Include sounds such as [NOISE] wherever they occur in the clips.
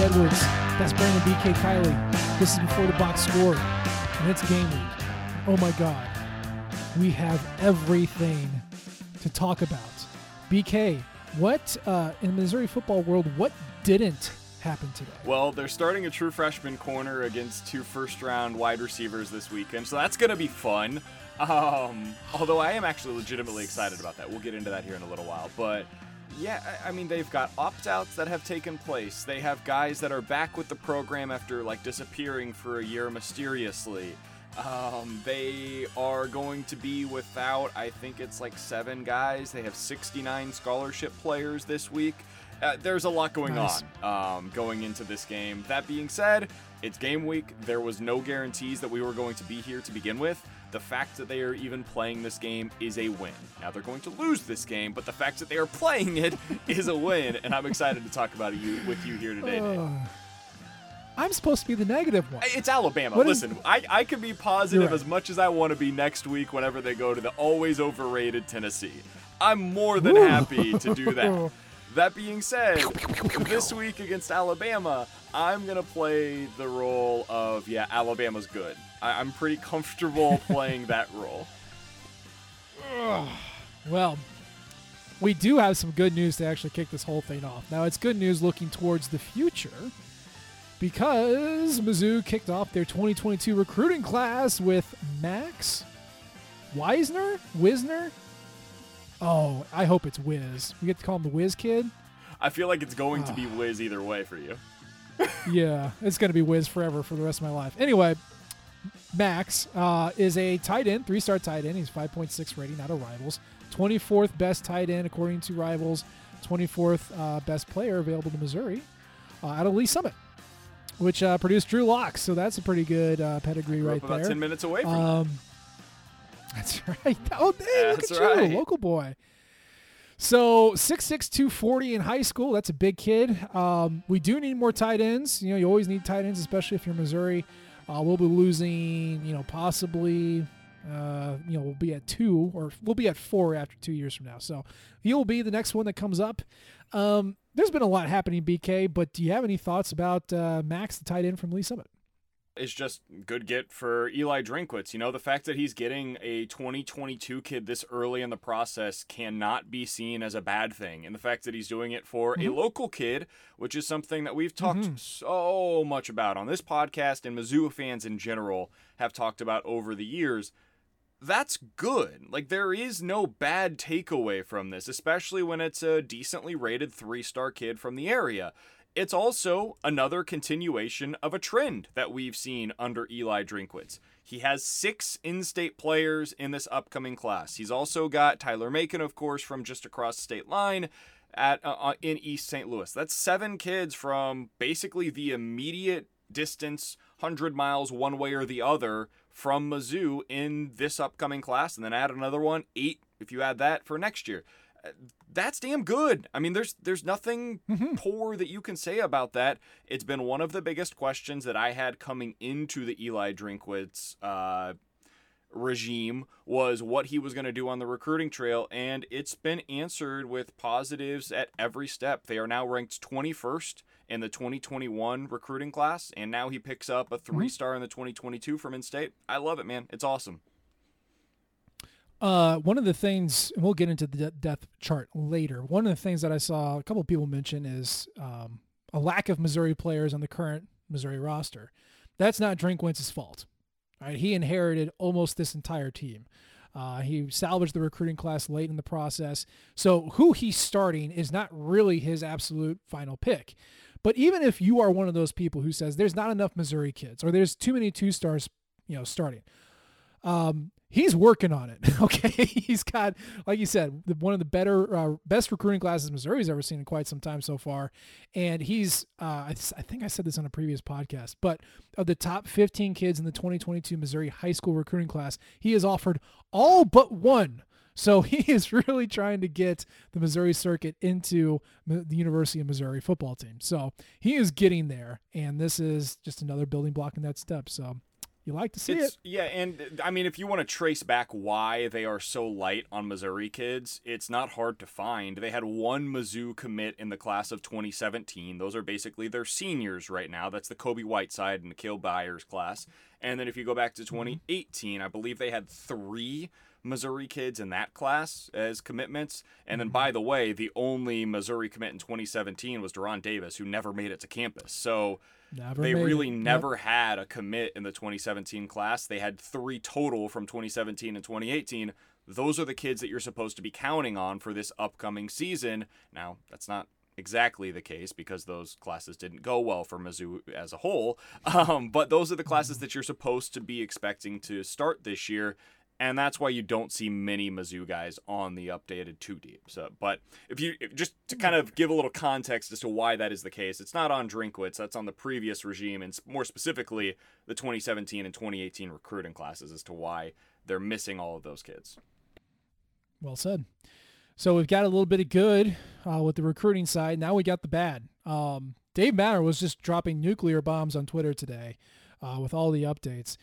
Edwards. That's Brandon BK Kiley. This is before the box score, and it's game week. Oh my God, we have everything to talk about. BK, what uh, in the Missouri football world? What didn't happen today? Well, they're starting a true freshman corner against two first-round wide receivers this weekend, so that's going to be fun. Um, although I am actually legitimately excited about that. We'll get into that here in a little while, but yeah, I mean, they've got opt outs that have taken place. They have guys that are back with the program after like disappearing for a year mysteriously. Um, they are going to be without, I think it's like seven guys. They have 69 scholarship players this week. Uh, there's a lot going Nice. on um, going into this game. That being said, it's game week. There was no guarantees that we were going to be here to begin with. The fact that they are even playing this game is a win. Now they're going to lose this game, but the fact that they are playing it [LAUGHS] is a win, and I'm excited to talk about it you, with you here today. Nate. [SIGHS] I'm supposed to be the negative one. It's Alabama. What is- Listen, I, I can be positive right. as much as I want to be next week whenever they go to the always overrated Tennessee. I'm more than Ooh. happy to do that. [LAUGHS] That being said, this week against Alabama, I'm going to play the role of, yeah, Alabama's good. I, I'm pretty comfortable [LAUGHS] playing that role. [SIGHS] Well, we do have some good news to actually kick this whole thing off. Now, it's good news looking towards the future because Mizzou kicked off their 2022 recruiting class with Max Wisner? Wisner? Oh, I hope it's Wiz. We get to call him the Wiz Kid? I feel like it's going to be whiz either way for you. [LAUGHS] yeah, it's going to be Wiz forever for the rest of my life. Anyway, Max uh, is a tight end, three star tight end. He's 5.6 rating out of Rivals. 24th best tight end according to Rivals. 24th uh, best player available to Missouri uh, out of Lee's Summit, which uh, produced Drew Lock. So that's a pretty good uh, pedigree right up about there. 10 minutes away from. Um, that's [LAUGHS] right. Oh, hey, look That's at right. you, local boy. So 6'6", 240 in high school. That's a big kid. Um, we do need more tight ends. You know, you always need tight ends, especially if you're Missouri. Uh, we'll be losing, you know, possibly, uh, you know, we'll be at two or we'll be at four after two years from now. So he'll be the next one that comes up. Um, there's been a lot happening, BK, but do you have any thoughts about uh, Max, the tight end from Lee's Summit? Is just good get for Eli Drinkwitz. You know, the fact that he's getting a 2022 kid this early in the process cannot be seen as a bad thing. And the fact that he's doing it for a mm-hmm. local kid, which is something that we've talked mm-hmm. so much about on this podcast and Mizzou fans in general have talked about over the years. That's good. Like, there is no bad takeaway from this, especially when it's a decently rated three star kid from the area. It's also another continuation of a trend that we've seen under Eli Drinkwitz. He has six in state players in this upcoming class. He's also got Tyler Macon, of course, from just across the state line at uh, uh, in East St. Louis. That's seven kids from basically the immediate distance, 100 miles one way or the other from Mizzou in this upcoming class. And then add another one, eight if you add that for next year that's damn good. I mean, there's there's nothing poor that you can say about that. It's been one of the biggest questions that I had coming into the Eli Drinkwitz uh, regime was what he was going to do on the recruiting trail, and it's been answered with positives at every step. They are now ranked 21st in the 2021 recruiting class, and now he picks up a three star in the 2022 from in-state. I love it, man. It's awesome. Uh, one of the things, and we'll get into the de- depth chart later. One of the things that I saw a couple people mention is um, a lack of Missouri players on the current Missouri roster. That's not Drinkwitz's fault. Right? He inherited almost this entire team. Uh, he salvaged the recruiting class late in the process. So who he's starting is not really his absolute final pick. But even if you are one of those people who says there's not enough Missouri kids or there's too many two stars, you know, starting, um, he's working on it. [LAUGHS] Okay, he's got, like you said, the, one of the better, uh, best recruiting classes Missouri's ever seen in quite some time so far, and he's, uh, I, I, think I said this on a previous podcast, but of the top 15 kids in the 2022 Missouri high school recruiting class, he has offered all but one. So [LAUGHS] he is really trying to get the Missouri circuit into the University of Missouri football team. So he is getting there, and this is just another building block in that step. So you like to see it's, it. Yeah, and uh, I mean, if you want to trace back why they are so light on Missouri kids, it's not hard to find. They had one Mizzou commit in the class of 2017. Those are basically their seniors right now. That's the Kobie Whiteside and Nikhil Byers class. And then if you go back to mm-hmm. 2018, I believe they had three Missouri kids in that class as commitments. And then, mm-hmm. by the way, the only Missouri commit in 2017 was De'Ron Davis, who never made it to campus. So Never they really it. never Yep. had a commit in the 2017 class. They had three total from 2017 and 2018. Those are the kids that you're supposed to be counting on for this upcoming season. Now, that's not exactly the case because those classes didn't go well for Mizzou as a whole. [LAUGHS] Um, but those are the classes that you're supposed to be expecting to start this year. And that's why you don't see many Mizzou guys on the updated two deep. So, but if you if- just to kind of give a little context as to why that is the case, it's not on Drinkwitz. That's on the previous regime, and more specifically the 2017 and 2018 recruiting classes as to why they're missing all of those kids. Well said. So we've got a little bit of good uh, with the recruiting side. Now we got the bad. Um, Dave Matter was just dropping nuclear bombs on Twitter today uh, with all the updates.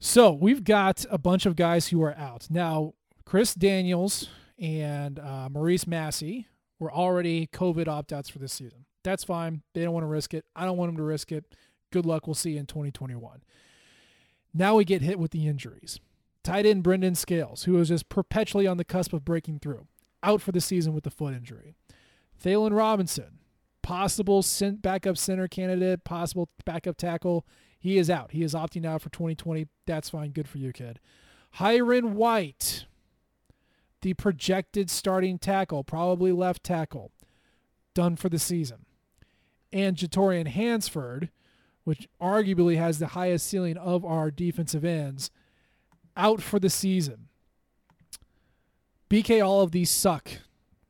So we've got a bunch of guys who are out. Now, Chris Daniels and uh, Maurice Massey were already COVID opt outs for this season. That's fine. They don't want to risk it. I don't want them to risk it. Good luck. We'll see you in 2021. Now we get hit with the injuries. Tight end Brendan Scales, who is just perpetually on the cusp of breaking through, out for the season with a foot injury. Thalen Robinson, possible backup center candidate, possible backup tackle. He is out. He is opting out for 2020. That's fine. Good for you, kid. Hyrin White, the projected starting tackle, probably left tackle, done for the season. And Jatorian Hansford, which arguably has the highest ceiling of our defensive ends, out for the season. BK, all of these suck.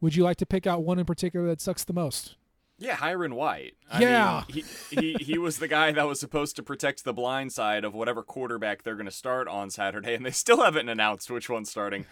Would you like to pick out one in particular that sucks the most? Yeah, Hyrin White. I Yeah. mean, he, he he was the guy that was supposed to protect the blind side of whatever quarterback they're going to start on Saturday, and they still haven't announced which one's starting.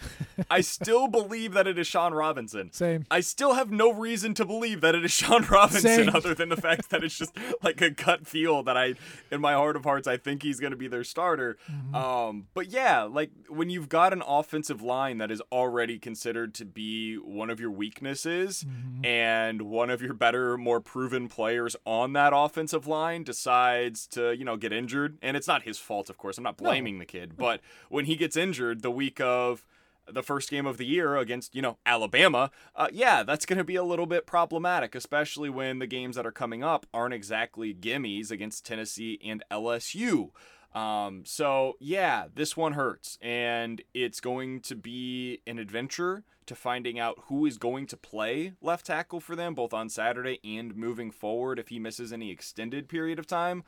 I still believe that it is Shawn Robinson. Same. I still have no reason to believe that it is Shawn Robinson, Same. other than the fact that it's just like a gut feel that I, in my heart of hearts, I think he's going to be their starter. Um, but yeah, like when you've got an offensive line that is already considered to be one of your weaknesses, and one of your better, more proven players on that offensive line decides to, you know, get injured, and it's not his fault, of course. I'm not blaming the kid, but when he gets injured the week of the first game of the year against, you know, Alabama, uh, yeah, that's going to be a little bit problematic, especially when the games that are coming up aren't exactly gimmies against Tennessee and LSU. Um, so yeah, this one hurts, and it's going to be an adventure to finding out who is going to play left tackle for them, both on Saturday and moving forward if he misses any extended period of time.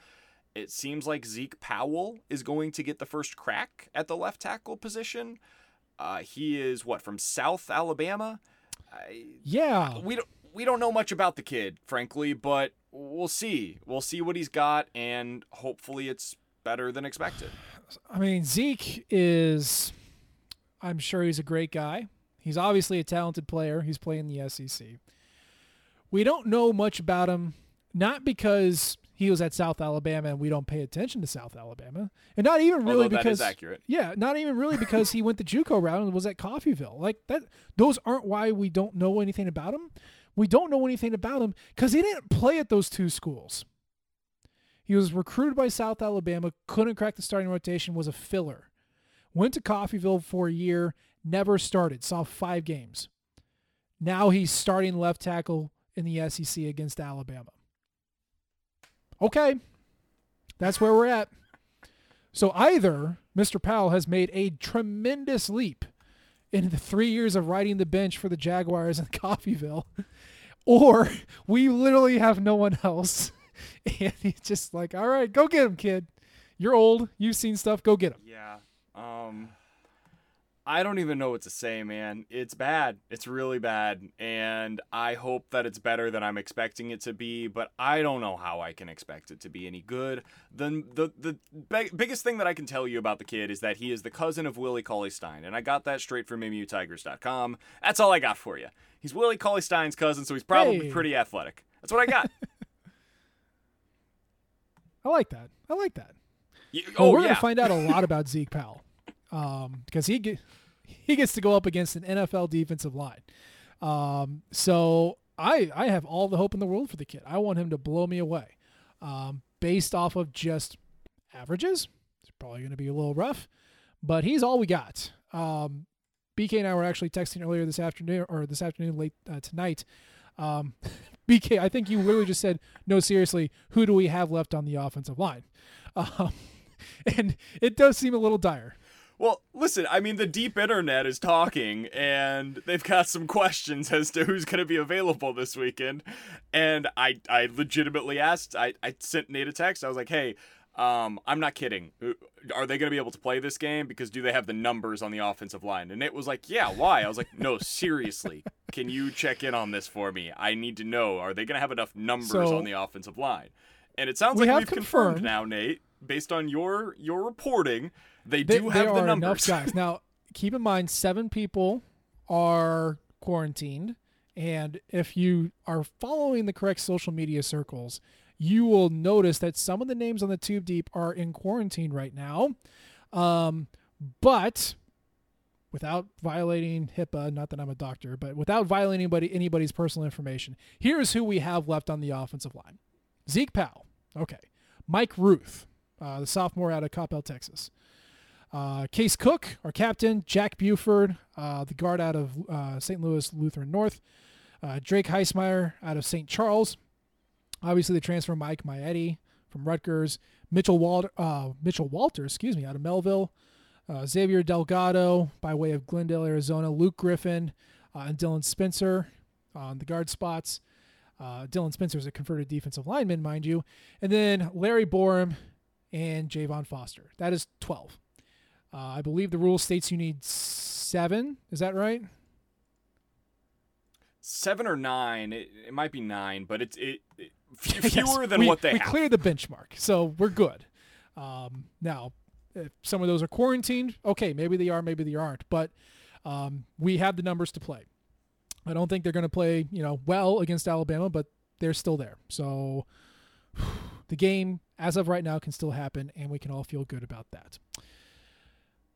It seems like Zeke Powell is going to get the first crack at the left tackle position. Uh, he is what from South Alabama. I, Yeah. we don't we don't know much about the kid, frankly, but we'll see. We'll see what he's got, and hopefully it's better than expected. I mean, Zeke is, I'm sure he's a great guy. He's obviously a talented player. He's playing the SEC. We don't know much about him, not because he was at South Alabama and we don't pay attention to South Alabama, and not even really Although because is accurate. Yeah, not even really [LAUGHS] because he went the JUCO route and was at Coffeyville. Like that, those aren't why we don't know anything about him. We don't know anything about him because he didn't play at those two schools. He was recruited by South Alabama, couldn't crack the starting rotation, was a filler. Went to Coffeyville for a year, never started, saw five games. Now he's starting left tackle in the SEC against Alabama. Okay, that's where we're at. So either Mr. Powell has made a tremendous leap in the three years of riding the bench for the Jaguars in [LAUGHS] Coffeyville, or we literally have no one else. [LAUGHS] And he's just like, all right, go get him, kid. You're old. You've seen stuff. Go get him. Yeah. Um I don't even know what to say, man. It's bad. It's really bad. And I hope that it's better than I'm expecting it to be, but I don't know how I can expect it to be any good. The the the biggest thing that I can tell you about the kid is that he is the cousin of Willie Cauley Stein, and I got that straight from MUTigers.com. That's all I got for you. He's Willie Cauley Stein's cousin, so he's probably Hey. pretty athletic. That's what I got. [LAUGHS] I like that. I like that. Oh we're yeah. gonna find out a lot [LAUGHS] about Zeke Powell um, because he get, he gets to go up against an NFL defensive line. Um, so I I have all the hope in the world for the kid. I want him to blow me away. Um, based off of just averages, it's probably going to be a little rough, but he's all we got. Um, BK and I were actually texting earlier this afternoon or this afternoon late uh, tonight. Um, [LAUGHS] BK, I think you literally just said, "No, seriously, who do we have left on the offensive line?" Um, [LAUGHS] and it does seem a little dire. Well, listen, I mean, the deep internet is talking, and they've got some questions [LAUGHS] as to who's going to be available this weekend. And I, I legitimately asked, I, I sent Nate a text. I was like, hey, um, I'm not kidding. Are they going to be able to play this game? Because do they have the numbers on the offensive line? And it was like, yeah, why? I was like, no, seriously. [LAUGHS] Can you check in on this for me? I need to know. Are they going to have enough numbers So- on the offensive line? And it sounds We like we've confirmed confirmed- now, Nate, based on your your reporting, they, They, do have the are numbers. enough guys. Now, keep in mind, seven people are quarantined, and if you are following the correct social media circles, you will notice that some of the names on the two deep are in quarantine right now. Um, but without violating HIPAA, not that I'm a doctor, but without violating anybody anybody's personal information, here's who we have left on the offensive line: Zeke Powell, okay, Mike Ruth, uh, the sophomore out of Coppell, Texas. Uh, Case Cook, our captain, Jack Buford, uh, the guard out of uh, St. Louis Lutheran North, uh, Drake Heismeyer out of St. Charles, obviously the transfer Mike Maietti from Rutgers, Mitchell Walter, uh, Mitchell Walter, excuse me, out of Melville, uh, Xavier Delgado by way of Glendale, Arizona, Luke Griffin, uh, and Dylan Spencer on the guard spots. Uh, Dylan Spencer is a converted defensive lineman, mind you, and then Larry Borum and Javon Foster. That is twelve. Uh, I believe the rule states you need seven. Is that right? seven or nine. It, it might be nine, but it's it, it f- [LAUGHS] Yes, fewer than we, what they we have. cleared the benchmark, so we're good. Um, now, if some of those are quarantined, okay, maybe they are, maybe they aren't, but um, we have the numbers to play. I don't think they're going to play, you know, well against Alabama, but they're still there. So [SIGHS] the game, as of right now, can still happen, and we can all feel good about that.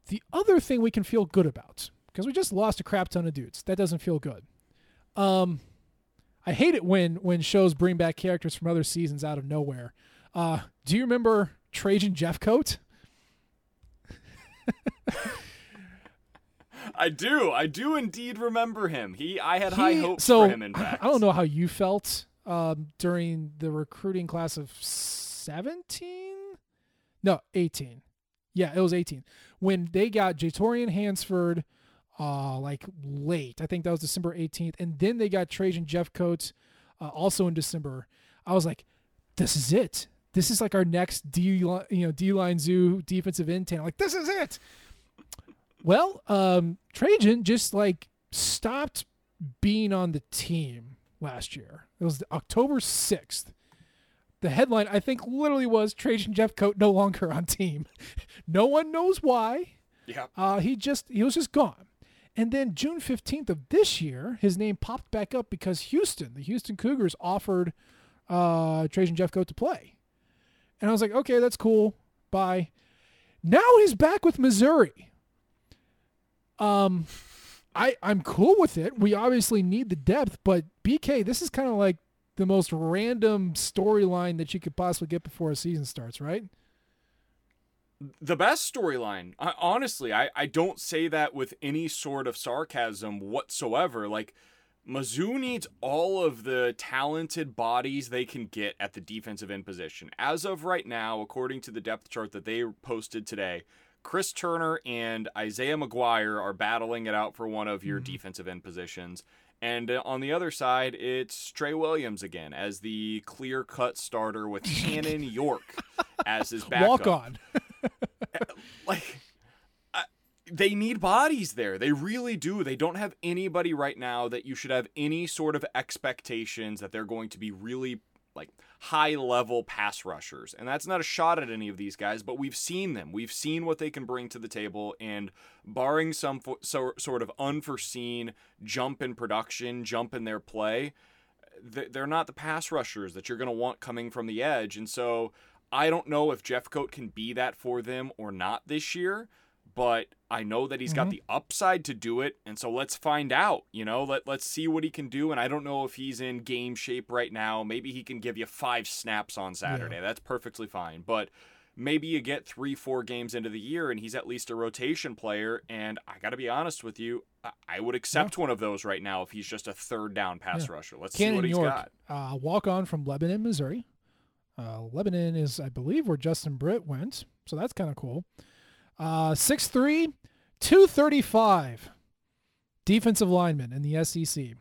The other thing we can feel good about, because we just lost a crap ton of dudes, that doesn't feel good. Um, I hate it when when shows bring back characters from other seasons out of nowhere. Uh, do you remember Trajan Jeffcoat? I do. I do indeed remember him. He. I had high hopes so, for him. In fact, I don't know how you felt um, during the recruiting class of 17? No, 18. Yeah, it was 18. When they got Jatorian Hansford uh, like late. I think that was December 18th. And then they got Trajan Jeffcoat uh, also in December. I was like, this is it. This is like our next D you know D line zoo defensive end talent. Like this is it. Well, um, Trajan just like stopped being on the team last year. It was October 6th. The headline, I think, literally was Trajan Jeffcoat no longer on team. [LAUGHS] no one knows why. Yeah. Uh, he just he was just gone. And then June 15th of this year, his name popped back up because Houston, the Houston Cougars, offered uh, Trajan Jeffcoat to play. And I was like, okay, that's cool. Bye. Now he's back with Missouri. Um, I I'm cool with it. We obviously need the depth, but BK, this is kind of like the most random storyline that you could possibly get before a season starts, right? The best storyline. I, honestly, I, I don't say that with any sort of sarcasm whatsoever. Like, Mizzou needs all of the talented bodies they can get at the defensive end position. As of right now, according to the depth chart that they posted today, Chris Turner and Isaiah McGuire are battling it out for one of your mm-hmm. defensive end positions. And uh, on the other side, it's Trey Williams again as the clear cut starter with [LAUGHS] Cannon York as his backup. Walk on. [LAUGHS] like, they need bodies there. They really do. They don't have anybody right now that you should have any sort of expectations that they're going to be really like high level pass rushers. And that's not a shot at any of these guys, but we've seen them. We've seen what they can bring to the table. And barring some fo- so, sort of unforeseen jump in production, jump in their play, they're not the pass rushers that you're going to want coming from the edge. And so I don't know if Jeffcoat can be that for them or not this year but I know that he's mm-hmm. got the upside to do it, and so let's find out. You know, let let's see what he can do. And I don't know if he's in game shape right now. Maybe he can give you five snaps on Saturday. Yeah. That's perfectly fine. But maybe you get three, four games into the year, and he's at least a rotation player. And I got to be honest with you, I would accept yeah. one of those right now if he's just a third down pass yeah. rusher. Let's Cannon see what he's York, got. Uh, walk on from Lebanon, Missouri. Uh, Lebanon is, I believe, where Justin Britt went, so that's kind of cool. Uh, 6'3", 235. Defensive lineman in the SEC.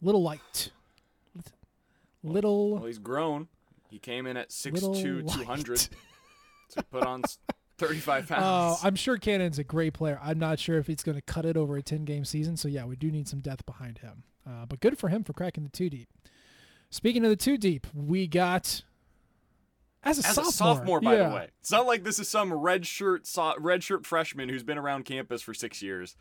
Little light. Little. Well, he's grown. He came in at 6'2", 200. [LAUGHS] so he put on [LAUGHS] 35 pounds. Uh, I'm sure Cannon's a great player. I'm not sure if he's going to cut it over a 10 game season. So, yeah, we do need some depth behind him. Uh, but good for him for cracking the two deep. Speaking of the two deep, we got as a As sophomore, a sophomore by yeah. the way. It's not like this is some red shirt so- red shirt freshman who's been around campus for six years.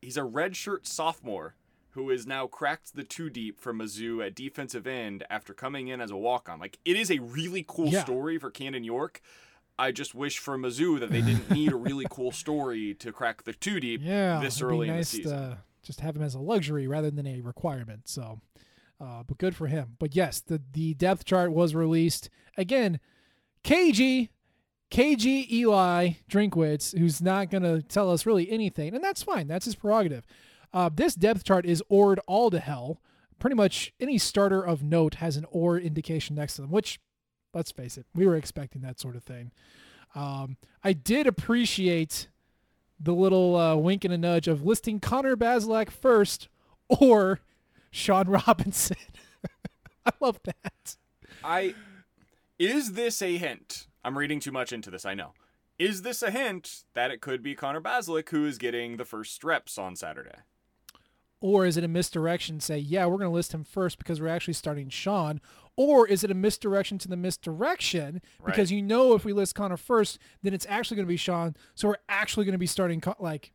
He's a red shirt sophomore who has now cracked the two deep for Mizzou at defensive end after coming in as a walk on. Like it is a really cool Yeah. story for Cannon York. I just wish for Mizzou that they didn't need a really cool [LAUGHS] story to crack the two deep Yeah, this early be nice in the season. to just have him as a luxury rather than a requirement. So, uh, but good for him. But yes, the the depth chart was released again. KG, KG Eli Drinkwitz, who's not going to tell us really anything, and that's fine. That's his prerogative. Uh, this depth chart is ored all to hell. Pretty much any starter of note has an or indication next to them, which, let's face it, we were expecting that sort of thing. Um, I did appreciate the little uh, wink and a nudge of listing Connor Bazelak first or Shawn Robinson. [LAUGHS] I love that. I is this a hint? I'm reading too much into this, I know. Is this a hint that it could be Connor Bazelak who is getting the first reps on Saturday? Or is it a misdirection? Say, yeah, we're going to list him first because we're actually starting Sean. Or is it a misdirection to the misdirection because Right. you know if we list Connor first, then it's actually going to be Sean. So we're actually going to be starting. Con- like,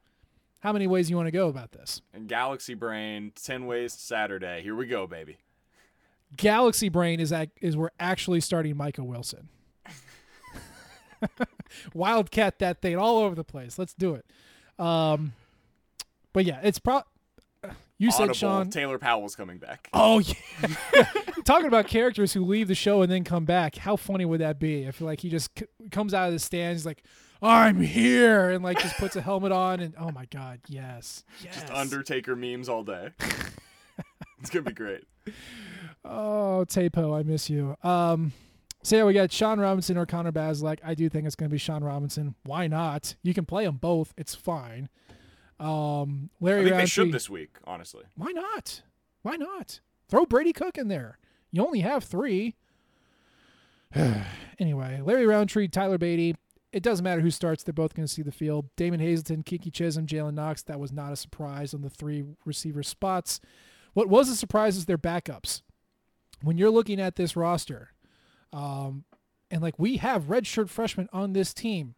how many ways you want to go about this? And Galaxy Brain, 10 ways Saturday. Here we go, baby. Galaxy Brain is ac- is we're actually starting Micah Wilson. [LAUGHS] Wildcat that thing all over the place. Let's do it. Um, but yeah, it's pro. You Audible, said Sean. Taylor Powell's coming back. Oh yeah. [LAUGHS] Talking about characters who leave the show and then come back. How funny would that be? I feel like he just c- comes out of the stands like, "I'm here," and like just puts a helmet on and oh my god, yes, yes. Just Undertaker memes all day. [LAUGHS] it's going to be great. Oh, Tapo, I miss you. Um, so yeah, we got Shawn Robinson or Connor Bazelak. I do think it's going to be Shawn Robinson. Why not? You can play them both. It's fine. Um, Larry I think they should this week, honestly. Why not? Why not? Throw Brady Cook in there. You only have three. [SIGHS] anyway, Larry Rountree, Tyler Badie. It doesn't matter who starts. They're both going to see the field. Damon Hazelton, Keke Chism, Jalen Knox. That was not a surprise on the three receiver spots. What was a surprise is their backups. When you're looking at this roster, um, and like we have redshirt freshmen on this team,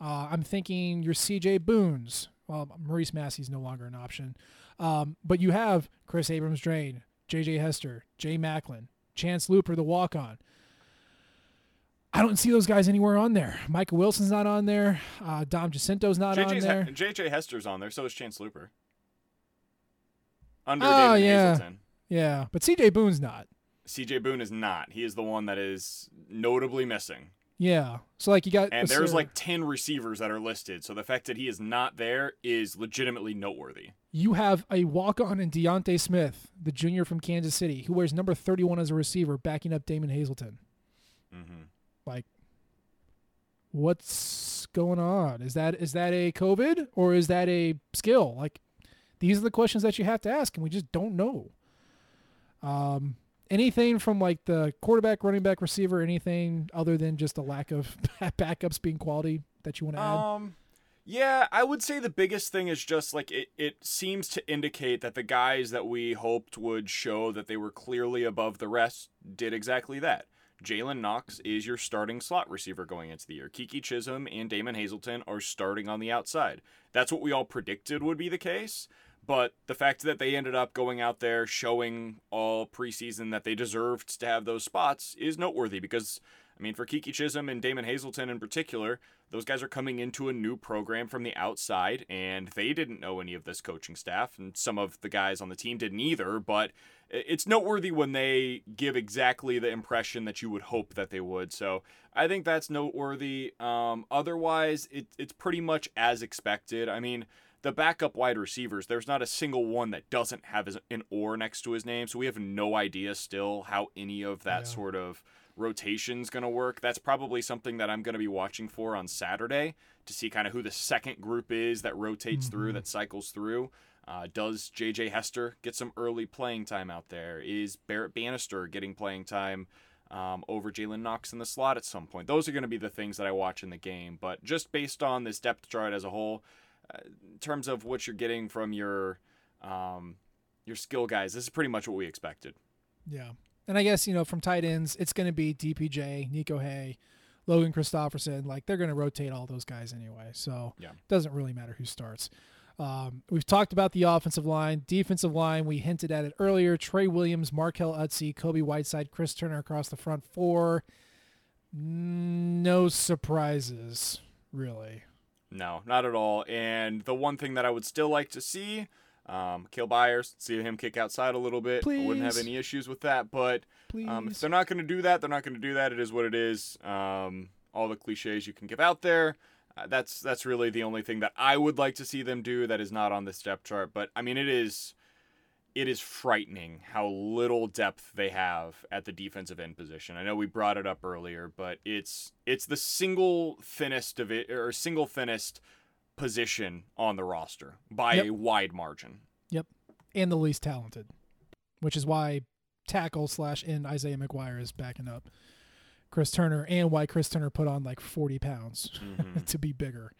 uh, I'm thinking your CJ Boones. Well, Maurice Massey's no longer an option. Um, but you have Kris Abrams Draine, JJ Hester, Jay Maclin, Chance Luper, the walk on. I don't see those guys anywhere on there. Micah Wilson's not on there. Uh, Dom Gicinto's not on there. He- JJ Hester's on there, so is Chance Luper. Under Oh, Damon yeah. Hazelton. yeah, but CJ Boone's not. CJ Boone is not. He is the one that is notably missing. Yeah. So like you got And there's like 10 receivers that are listed. So the fact that he is not there is legitimately noteworthy. you have a walk on in Deontay Smith, the junior from Kansas City, who wears number 31 as a receiver, backing up Damon Hazelton. hmm Like, what's going on? Is that is that a COVID or is that a skill? Like, these are the questions that you have to ask, and we just don't know. Um, anything from like the quarterback, running back, receiver, anything other than just a lack of [LAUGHS] backups being quality that you want to add? Um, yeah, I would say the biggest thing is just like it, it seems to indicate that the guys that we hoped would show that they were clearly above the rest did exactly that. Jalen Knox is your starting slot receiver going into the year. Keke Chism and Damon Hazelton are starting on the outside. That's what we all predicted would be the case. But the fact that they ended up going out there showing all preseason that they deserved to have those spots is noteworthy because, I mean, for Keke Chism and Damon Hazelton in particular, those guys are coming into a new program from the outside and they didn't know any of this coaching staff and some of the guys on the team didn't either but it's noteworthy when they give exactly the impression that you would hope that they would so i think that's noteworthy. Um, otherwise it, it's pretty much as expected. I mean the backup wide receivers there's not a single one that doesn't have his, an or next to his name so we have no idea still how any of that Yeah. sort of rotation's going to work. That's probably something that I'm going to be watching for on Saturday to see kind of who the second group is that rotates through, Mhm. that cycles through. Uh, does JJ Hester get some early playing time out there? Is Barrett Banister getting playing time um, over Jalen Knox in the slot at some point? Those are going to be the things that I watch in the game. But just based on this depth chart as a whole, uh, in terms of what you're getting from your um, your skill guys, this is pretty much what we expected. Yeah. And I guess, you know, from tight ends, it's going to be DPJ, Niko Hea, Logan Christopherson. Like, they're going to rotate all those guys anyway. So Yeah. it doesn't really matter who starts. Um, we've talked about the offensive line. Defensive line, we hinted at it earlier. Trey Williams, Markell Utsey, Kobie Whiteside, Chris Turner across the front four. No surprises, really. No, not at all. And the one thing that I would still like to see, um, Kill Byers, see him kick outside a little bit. I wouldn't have any issues with that. But um, if they're not going to do that, they're not going to do that. It is what it is. Um, all the cliches you can give out there. Uh, that's that's really the only thing that I would like to see them do that is not on this depth chart. But I mean, it is it is frightening how little depth they have at the defensive end position. I know we brought it up earlier, but it's it's the single thinnest of it or single thinnest position on the roster by Yep. a wide margin. Yep, and the least talented, which is why tackle slash end Isaiah McGuire is backing up Chris Turner and why Chris Turner put on like 40 pounds Mhm. [LAUGHS] to be bigger.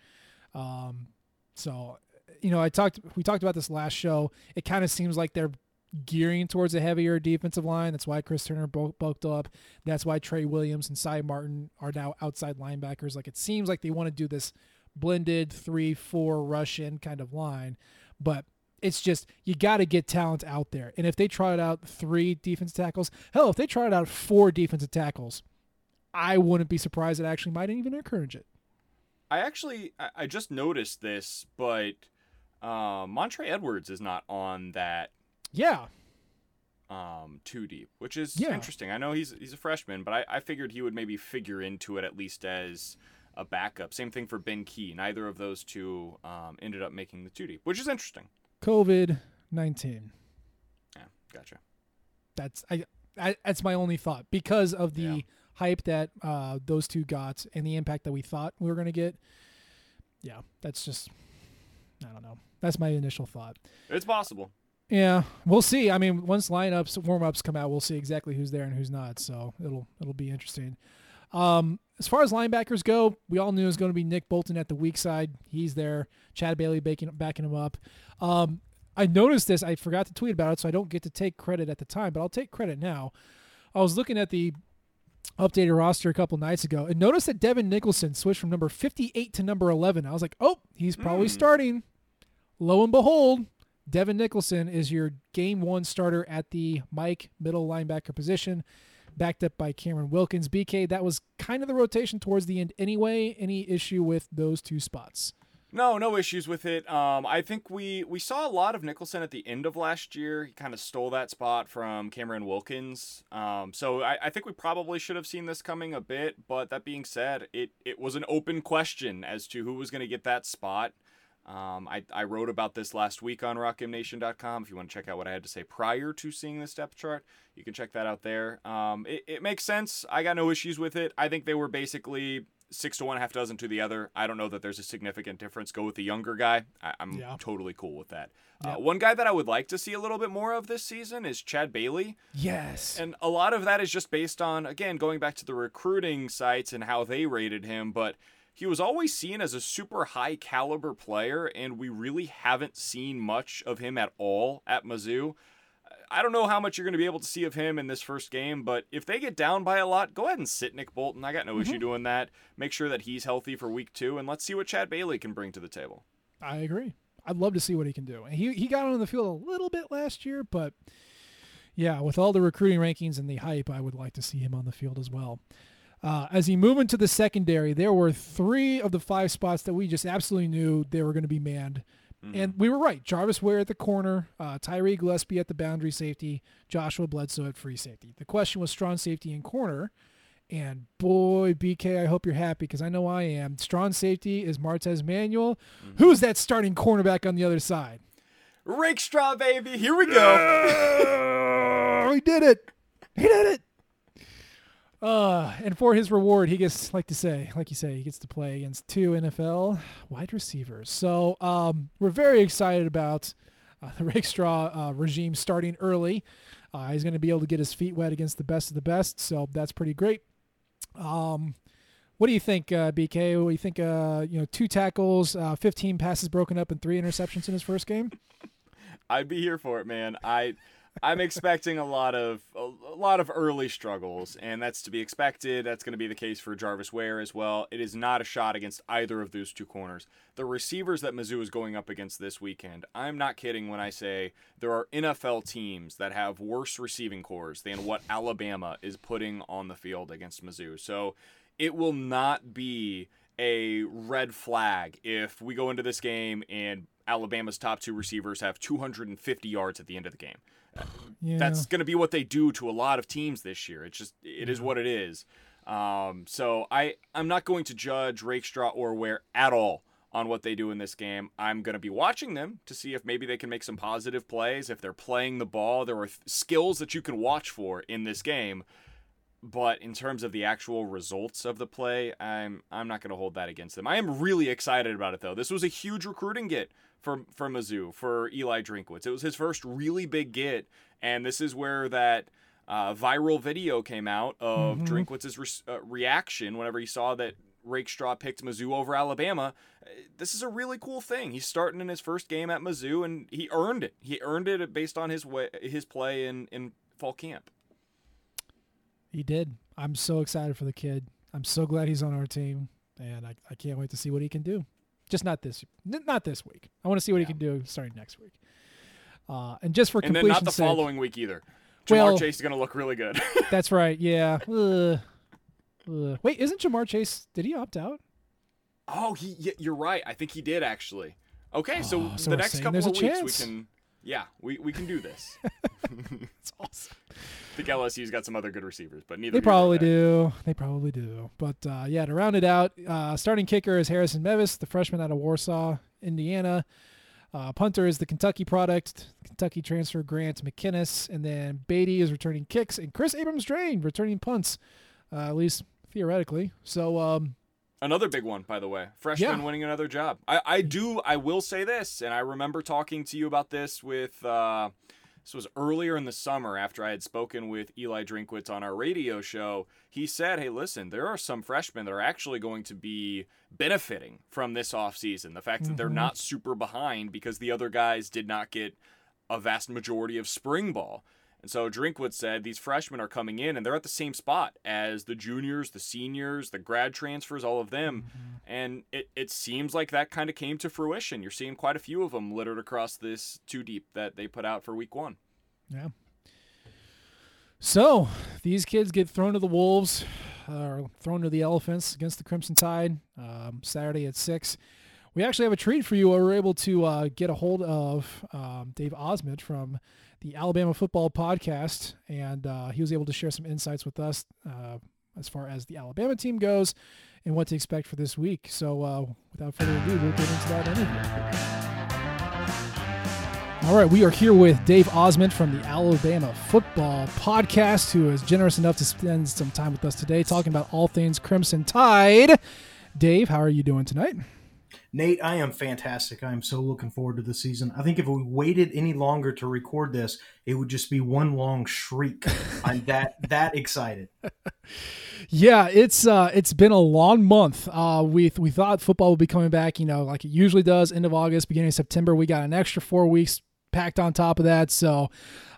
Um, so, you know, I talked, we talked about this last show. It kind of seems like they're gearing towards a heavier defensive line. That's why Chris Turner bulked up. That's why Trey Williams and Cy Martin are now outside linebackers. Like it seems like they want to do this blended three, four rush in kind of line, but it's just you got to get talent out there. And if they tried out three defensive tackles, hell, if they tried out four defensive tackles, I wouldn't be surprised. It actually might even encourage it. I actually I, I just noticed this, but um, Montra Edwards is not on that Yeah, um, two deep, which is Yeah. interesting. I know he's he's a freshman, but I, I figured he would maybe figure into it at least as a backup. Same thing for Ben Key. Neither of those two um, ended up making the two deep, which is interesting. COVID nineteen. Yeah, gotcha. That's I, I. That's my only thought because of the Yeah. hype that uh, those two got and the impact that we thought we were going to get. Yeah, that's just. I don't know. That's my initial thought. It's possible. Yeah, we'll see. I mean, once lineups, warm ups come out, we'll see exactly who's there and who's not. So it'll it'll be interesting. Um, as far as linebackers go, we all knew it was going to be Nick Bolton at the weak side. He's there. Chad Bailey backing, backing him up. Um, I noticed this. I forgot to tweet about it, so I don't get to take credit at the time, but I'll take credit now. I was looking at the updated roster a couple nights ago and noticed that Devin Nicholson switched from number 58 to number 11. I was like, oh, he's probably Hmm. starting. Lo and behold, Devin Nicholson is your game one starter at the Mike middle linebacker position, backed up by Cameron Wilkins. BK, that was kind of the rotation towards the end anyway. Any issue with those two spots? No, no issues with it. Um, I think we we saw a lot of Nicholson at the end of last year. He kind of stole that spot from Cameron Wilkins. Um, so I, I think we probably should have seen this coming a bit. But that being said, it it was an open question as to who was going to get that spot. Um, I, I wrote about this last week on rockmnation.com. If you want to check out what I had to say prior to seeing this depth chart, you can check that out there. Um, it, it makes sense. I got no issues with it. I think they were basically six to one, half dozen to the other. I don't know that there's a significant difference. Go with the younger guy. I, am yeah. totally cool with that. Uh, one guy that I would like to see a little bit more of this season is Chad Bailey. Yes. And a lot of that is just based on, again, going back to the recruiting sites and how they rated him. But he was always seen as a super high caliber player, and we really haven't seen much of him at all at Mizzou. I don't know how much you're going to be able to see of him in this first game, but if they get down by a lot, go ahead and sit Nick Bolton. I got no mm-hmm. issue doing that. Make sure that he's healthy for week two, and let's see what Chad Bailey can bring to the table. I agree. I'd love to see what he can do. He he got on the field a little bit last year, but yeah, with all the recruiting rankings and the hype, I would like to see him on the field as well. Uh, as he moved into the secondary, there were three of the five spots that we just absolutely knew they were going to be manned. Mm-hmm. And we were right. Jarvis Ware at the corner, uh, Tyree Gillespie at the boundary safety, Joshua Bledsoe at free safety. The question was strong safety and corner. And boy, BK, I hope you're happy because I know I am. Strong safety is Martez Manuel. Mm-hmm. Who's that starting cornerback on the other side? Rakestraw, baby. Here we go. he did it. He did it. Uh, and for his reward, he gets, like to say, like you say, he gets to play against two NFL wide receivers. So um, we're very excited about uh, the [LAUGHS] Rakestraw uh, regime starting early. Uh, he's going to be able to get his feet wet against the best of the best, so that's pretty great. Um, what do you think, uh, BK? What do you think? Uh, you know, two tackles, uh, 15 passes broken up, and three interceptions in his first game. [LAUGHS] I'd be here for it, man. I I'm expecting a lot of a, a, lot of early struggles, and that's to be expected. That's going to be the case for Jarvis Ware as well. It is not a shot against either of those two corners. The receivers that Mizzou is going up against this weekend, I'm not kidding when I say there are NFL teams that have worse receiving cores than what Alabama is putting on the field against Mizzou. So it will not be a red flag if we go into this game and Alabama's top two receivers have 250 yards at the end of the game. Yeah. That's going to be what they do to a lot of teams this year. It's just it yeah. is what it is. Um, so I I'm not going to judge Rakestraw or Ware at all on what they do in this game. I'm going to be watching them to see if maybe they can make some positive plays. If they're playing the ball, there are th- skills that you can watch for in this game. But in terms of the actual results of the play, I'm I'm not going to hold that against them. I am really excited about it though. This was a huge recruiting get for for Mizzou for Eli Drinkwitz. It was his first really big get, and this is where that uh, viral video came out of mm-hmm. Drinkwitz's re- uh, reaction whenever he saw that Rakestraw picked Mizzou over Alabama. This is a really cool thing. He's starting in his first game at Mizzou, and he earned it. He earned it based on his way, his play in in fall camp. He did. I'm so excited for the kid. I'm so glad he's on our team, and I, I can't wait to see what he can do. Just not this, not this week. I want to see what yeah. he can do starting next week. Uh, and just for and then not the sake, following week either. Ja'Marr well, Chase is going to look really good. [LAUGHS] that's right. Yeah. [LAUGHS] Ugh. Ugh. Wait, isn't Ja'Marr Chase? Did he opt out? Oh, he. You're right. I think he did actually. Okay, so, oh, so the next couple of weeks chance. we can. Yeah, we, we can do this. [LAUGHS] It's awesome. I think LSU's got some other good receivers, but neither. They probably do. They probably do. But uh, yeah, to round it out, uh, starting kicker is Harrison Mevis, the freshman out of Warsaw, Indiana. Uh, punter is the Kentucky product, Kentucky transfer Grant McKinniss, and then Badie is returning kicks, and Kris Abrams Draine returning punts, uh, at least theoretically. So um, Another big one, by the way. Freshman yeah. winning another job. I, I do, I will say this, and I remember talking to you about this with, uh, this was earlier in the summer after I had spoken with Eli Drinkwitz on our radio show. He said, hey, listen, there are some freshmen that are actually going to be benefiting from this offseason. The fact mm-hmm. that they're mm-hmm. not super behind because the other guys did not get a vast majority of spring ball. And so Drinkwitz said these freshmen are coming in and they're at the same spot as the juniors, the seniors, the grad transfers, all of them. Mm-hmm. And it, it seems like that kind of came to fruition. You're seeing quite a few of them littered across this two deep that they put out for week one. Yeah. So these kids get thrown to the wolves, or thrown to the elephants against the Crimson Tide um, Saturday at six. we actually have a treat for you. We were able to uh, get a hold of um, Dave Osment from the Alabama Football Podcast, and uh, he was able to share some insights with us uh, as far as the Alabama team goes and what to expect for this week. So, uh, without further ado, we'll get into that interview. All right, we are here with Dave Osmond from the Alabama Football Podcast, who is generous enough to spend some time with us today talking about all things Crimson Tide. Dave, how are you doing tonight? Nate, I am fantastic. I am so looking forward to the season. I think if we waited any longer to record this, it would just be one long shriek. [LAUGHS] I'm that that excited. Yeah, it's uh, it's been a long month. Uh, we we thought football would be coming back, you know, like it usually does, end of August, beginning of September. We got an extra four weeks packed on top of that. So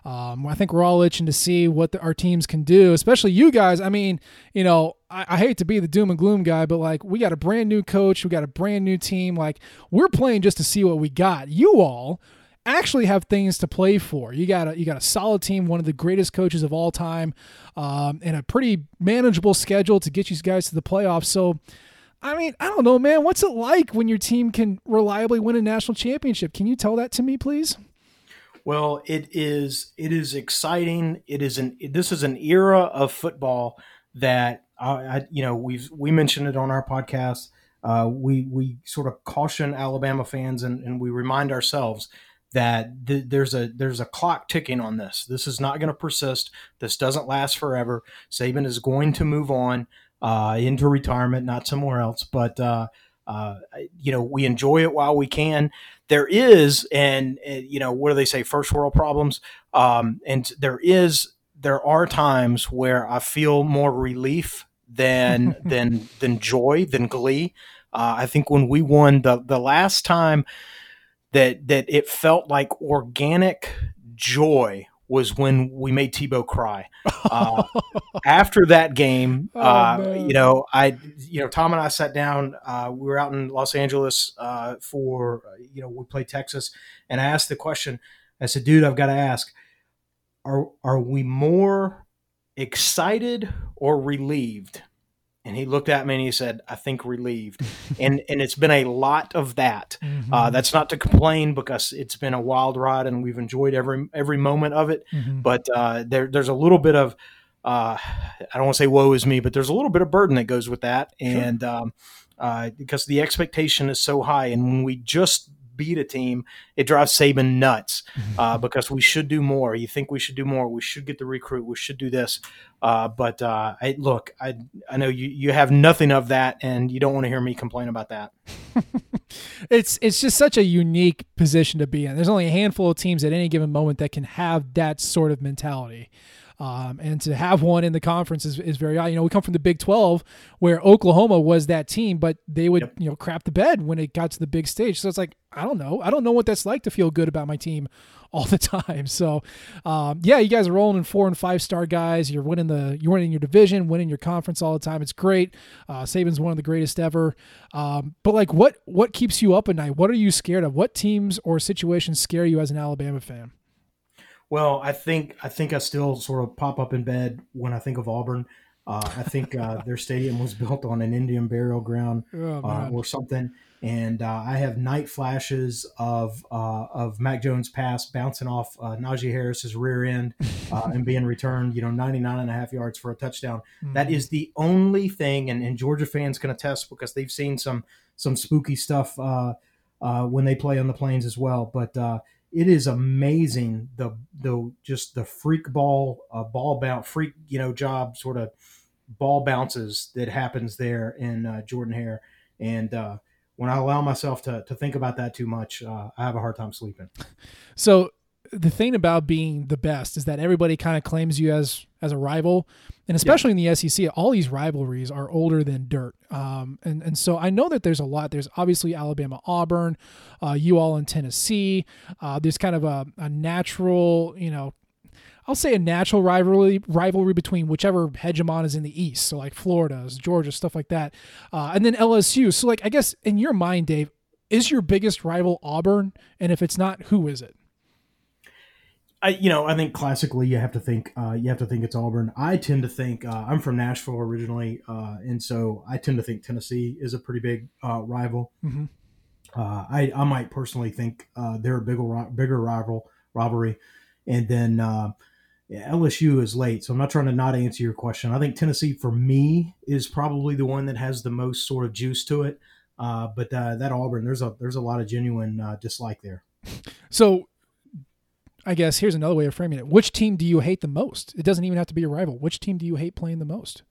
um, I think we're all itching to see what the, our teams can do, especially you guys. I mean, you know, I, I, hate to be the doom and gloom guy, but like we got a brand new coach, we got a brand new team. Like we're playing just to see what we got. You all actually have things to play for. You got a you got a solid team, one of the greatest coaches of all time, um, and a pretty manageable schedule to get you guys to the playoffs. So. I mean, I don't know, man. What's it like when your team can reliably win a national championship? Can you tell that to me, please? Well, it is it is exciting. It is an this is an era of football that I, I you know we've we mentioned it on our podcast. Uh, we we sort of caution Alabama fans and, and we remind ourselves that th- there's a there's a clock ticking on this. This is not going to persist. This doesn't last forever. Saban is going to move on uh, into retirement, not somewhere else. But uh, uh, you know, we enjoy it while we can. There is, and, and you know, what do they say? First world problems. Um, and there is, there are times where I feel more relief than [LAUGHS] than than joy, than glee. Uh, I think when we won the the last time that that it felt like organic joy was when we made Tebow cry. [LAUGHS] Uh, after that game, oh, uh, you know, I, you know, Tom and I sat down. Uh, we were out in Los Angeles uh, for, you know, we played Texas, and I asked the question. I said, "Dude, I've got to ask: Are are we more excited or relieved and he looked at me and he said, "I think relieved," [LAUGHS] and and it's been a lot of that. Mm-hmm. Uh, that's not to complain because it's been a wild ride and we've enjoyed every every moment of it. Mm-hmm. But uh, there there's a little bit of uh, I don't want to say woe is me, but there's a little bit of burden that goes with that, and um, uh, because the expectation is so high, and when we just beat a team, it drives Saban nuts mm-hmm. uh, because we should do more. You think we should do more? We should get the recruit. We should do this. Uh, but uh, I, look, I I know you you have nothing of that, and you don't want to hear me complain about that. [LAUGHS] it's it's just such a unique position to be in. There's only a handful of teams at any given moment that can have that sort of mentality. Um, and to have one in the conference is, is very odd. You know, we come from the Big 12 where Oklahoma was that team, but they would, yep. you know, crap the bed when it got to the big stage. So it's like, I don't know. I don't know what that's like to feel good about my team [LAUGHS] all the time. So, um, yeah, you guys are rolling in four and five star guys. You're winning the, you're winning your division, winning your conference all the time. It's great. Uh, Saban's one of the greatest ever. Um, but like, what, what keeps you up at night? What are you scared of? What teams or situations scare you as an Alabama fan? Well, I think I think I still sort of pop up in bed when I think of Auburn. Uh, I think uh, [LAUGHS] their stadium was built on an Indian burial ground oh, uh, or something, and uh, I have night flashes of uh, of Mac Jones' pass bouncing off uh, Najee Harris's rear end [LAUGHS] and being returned, you know, 99 and a half yards for a touchdown. Mm-hmm. That is the only thing, and, and Georgia fans can attest because they've seen some some spooky stuff when they play on the plains as well. But it is amazing the the just the freak ball uh, ball bounce freak you know job sort of ball bounces that happens there in uh, Jordan Hare and uh, when I allow myself to, to think about that too much, uh, I have a hard time sleeping. So the thing about being the best is that everybody kind of claims you as as a rival, and especially yeah. in the SEC, all these rivalries are older than dirt. Um, and and so I know that there's a lot. There's obviously Alabama, Auburn, uh, you all in Tennessee. Uh, there's kind of a, a natural, you know, I'll say a natural rivalry rivalry between whichever hegemon is in the East. So like Florida's, Georgia, stuff like that, uh, and then LSU. So like I guess in your mind, Dave, is your biggest rival Auburn? And if it's not, who is it? I, you know, I think classically you have to think uh, you have to think it's Auburn. I tend to think uh, I'm from Nashville originally, uh, and so I tend to think Tennessee is a pretty big uh, rival. Mm-hmm. Uh, I I might personally think uh, they're a bigger bigger rival rivalry, and then uh, yeah, LSU is late, so I'm not trying to not answer your question. I think Tennessee for me is probably the one that has the most sort of juice to it. Uh, but uh, that Auburn, there's a there's a lot of genuine uh, dislike there. So, I guess here's another way of framing it: Which team do you hate the most? It doesn't even have to be a rival. Which team do you hate playing the most?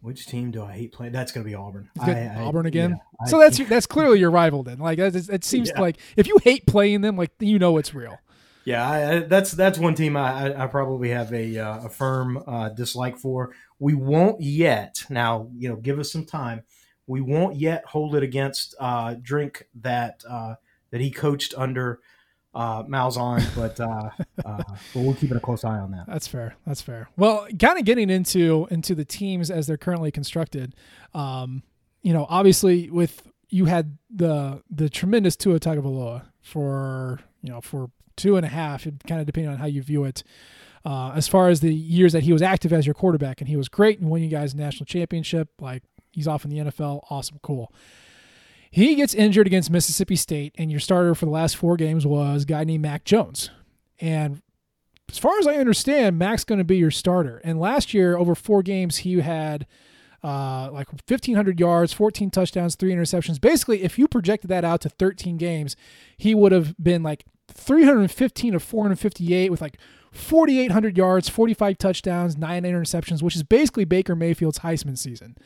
Which team do I hate playing? That's going to be Auburn. I, I, Auburn again. Yeah, so I, that's that's clearly your rival then. Like it, it seems yeah. like if you hate playing them, like you know it's real. Yeah, I, that's that's one team I, I probably have a uh, a firm uh, dislike for. We won't yet. Now, you know, give us some time. We won't yet hold it against uh, Drink that uh, that he coached under uh, Malzahn, [LAUGHS] but uh, uh, but we'll keep a close eye on that. That's fair. That's fair. Well, kind of getting into into the teams as they're currently constructed. Um, you know, obviously with you had the the tremendous Tua Tagovailoa for you know for two and a half, kind of depending on how you view it. Uh, as far as the years that he was active as your quarterback, and he was great and won you guys a national championship, like he's off in the NFL, awesome, cool. He gets injured against Mississippi State, and your starter for the last four games was a guy named Mac Jones. And as far as I understand, Mac's going to be your starter. And last year, over four games, he had uh, like 1,500 yards, 14 touchdowns, three interceptions. Basically, if you projected that out to 13 games, he would have been like 315 of 458 with like 4,800 yards, 45 touchdowns, nine interceptions, which is basically Baker Mayfield's Heisman season.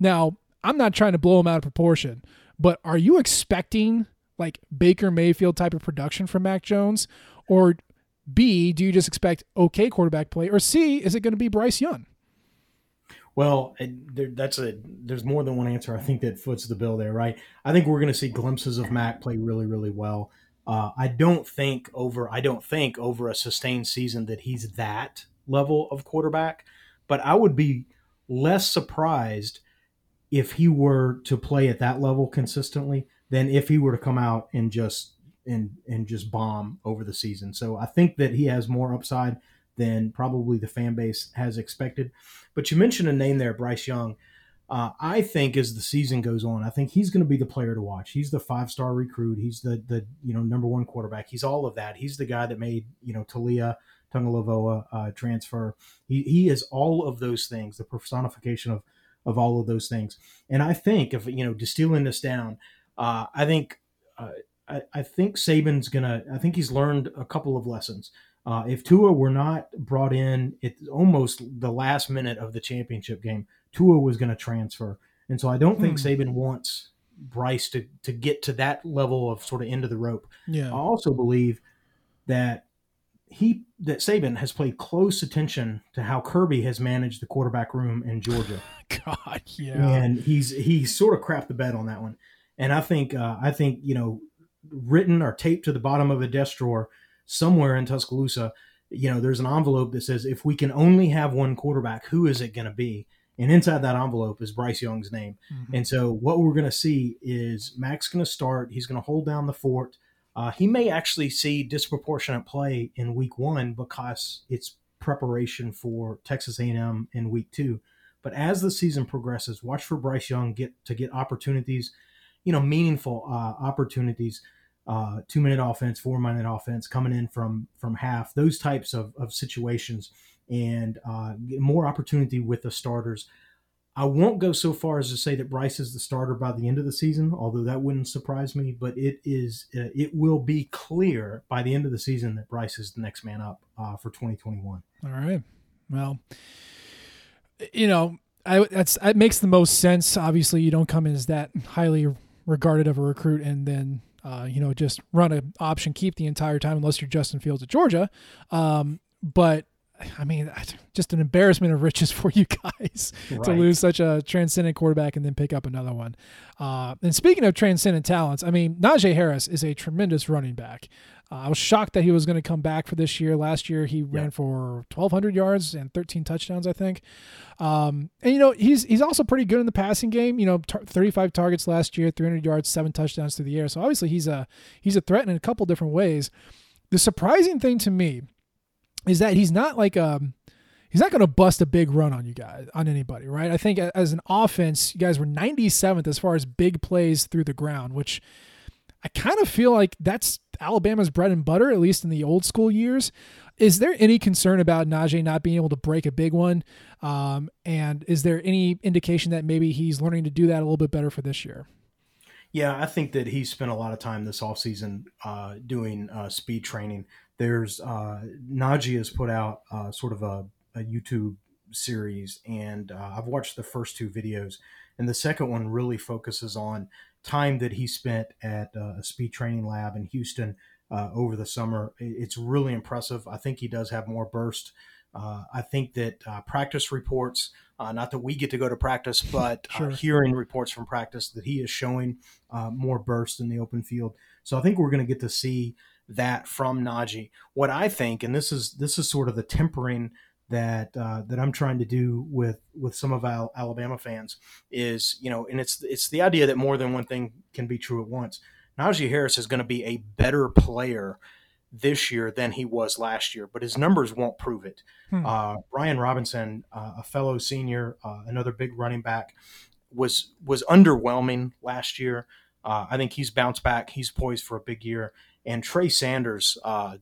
Now, I'm not trying to blow him out of proportion, but are you expecting like Baker Mayfield type of production from Mac Jones? Or B, do you just expect okay quarterback play? Or C, is it going to be Bryce Young? Well, there, that's a there's more than one answer. I think that foots the bill there, right? I think we're going to see glimpses of Mac play really, really well. Uh, I don't think over I don't think over a sustained season that he's that level of quarterback, but I would be less surprised if he were to play at that level consistently than if he were to come out and just and and just bomb over the season. So I think that he has more upside than probably the fan base has expected. But you mentioned a name there, Bryce Young. Uh, I think as the season goes on, I think he's going to be the player to watch. He's the five star recruit. He's the the you know number one quarterback. He's all of that. He's the guy that made you know Taulia Tagovailoa uh, transfer. He he is all of those things. The personification of of all of those things. And I think if you know distilling this down, uh, I think uh, I, I think Saban's gonna. I think he's learned a couple of lessons. Uh, if Tua were not brought in at almost the last minute of the championship game, Tua was going to transfer. And so I don't think hmm. Saban wants Bryce to, to get to that level of sort of end of the rope. Yeah. I also believe that he that Saban has paid close attention to how Kirby has managed the quarterback room in Georgia. [LAUGHS] God, yeah. And he's he sort of crapped the bed on that one. And I think uh, I think you know written or taped to the bottom of a desk drawer somewhere in Tuscaloosa, you know, there's an envelope that says if we can only have one quarterback, who is it going to be? And inside that envelope is Bryce Young's name. Mm-hmm. And so what we're going to see is Mac's going to start. He's going to hold down the fort. Uh, he may actually see disproportionate play in week one because it's preparation for Texas A&M in week two. But as the season progresses, watch for Bryce Young get to get opportunities, you know, meaningful uh, opportunities uh, two minute offense, four minute offense coming in from from half, those types of, of situations, and uh, more opportunity with the starters. I won't go so far as to say that Bryce is the starter by the end of the season, although that wouldn't surprise me. But it is uh, it will be clear by the end of the season that Bryce is the next man up uh, for 2021. All right. Well, you know, I that's that makes the most sense. Obviously, you don't come in as that highly regarded of a recruit and then uh, you know, just run an option keep the entire time unless you're Justin Fields at Georgia. Um, but I mean, just an embarrassment of riches [LAUGHS] for you guys right. to lose such a transcendent quarterback and then pick up another one. Uh, and speaking of transcendent talents, I mean, Najee Harris is a tremendous running back. Uh, I was shocked that he was going to come back for this year. Last year, he yeah. ran for 1,200 yards and 13 touchdowns, I think. Um, and you know, he's he's also pretty good in the passing game. You know, t- 35 targets last year, 300 yards, seven touchdowns through the air. So obviously, he's a he's a threat in a couple different ways. The surprising thing to me is that he's not like um he's not going to bust a big run on you guys, on anybody, right? I think as an offense, you guys were 97th as far as big plays through the ground, which I kind of feel like that's Alabama's bread and butter, at least in the old school years. Is there any concern about Najee not being able to break a big one? Um, and is there any indication that maybe he's learning to do that a little bit better for this year? Yeah, I think that he spent a lot of time this offseason uh, doing uh, speed training. There's uh, Najee has put out uh, sort of a, a, YouTube series, and uh, I've watched the first two videos, and the second one really focuses on time that he spent at uh, a speed training lab in Houston uh, over the summer. It's really impressive. I think he does have more burst. Uh, I think that uh, practice reports, uh, not that we get to go to practice, [LAUGHS] but uh, sure. hearing reports from practice that he is showing more burst in the open field. So I think we're going to get to see that from Najee. What I think, and this is this is sort of the tempering that uh, that I'm trying to do with with some of our Alabama fans is you know, and it's it's the idea that more than one thing can be true at once. Najee Harris is going to be a better player this year than he was last year, but his numbers won't prove it. Hmm. Uh, Brian Robinson, uh, a fellow senior, uh, another big running back, was was underwhelming last year. Uh, I think he's bounced back. He's poised for a big year. And Trey Sanders, uh,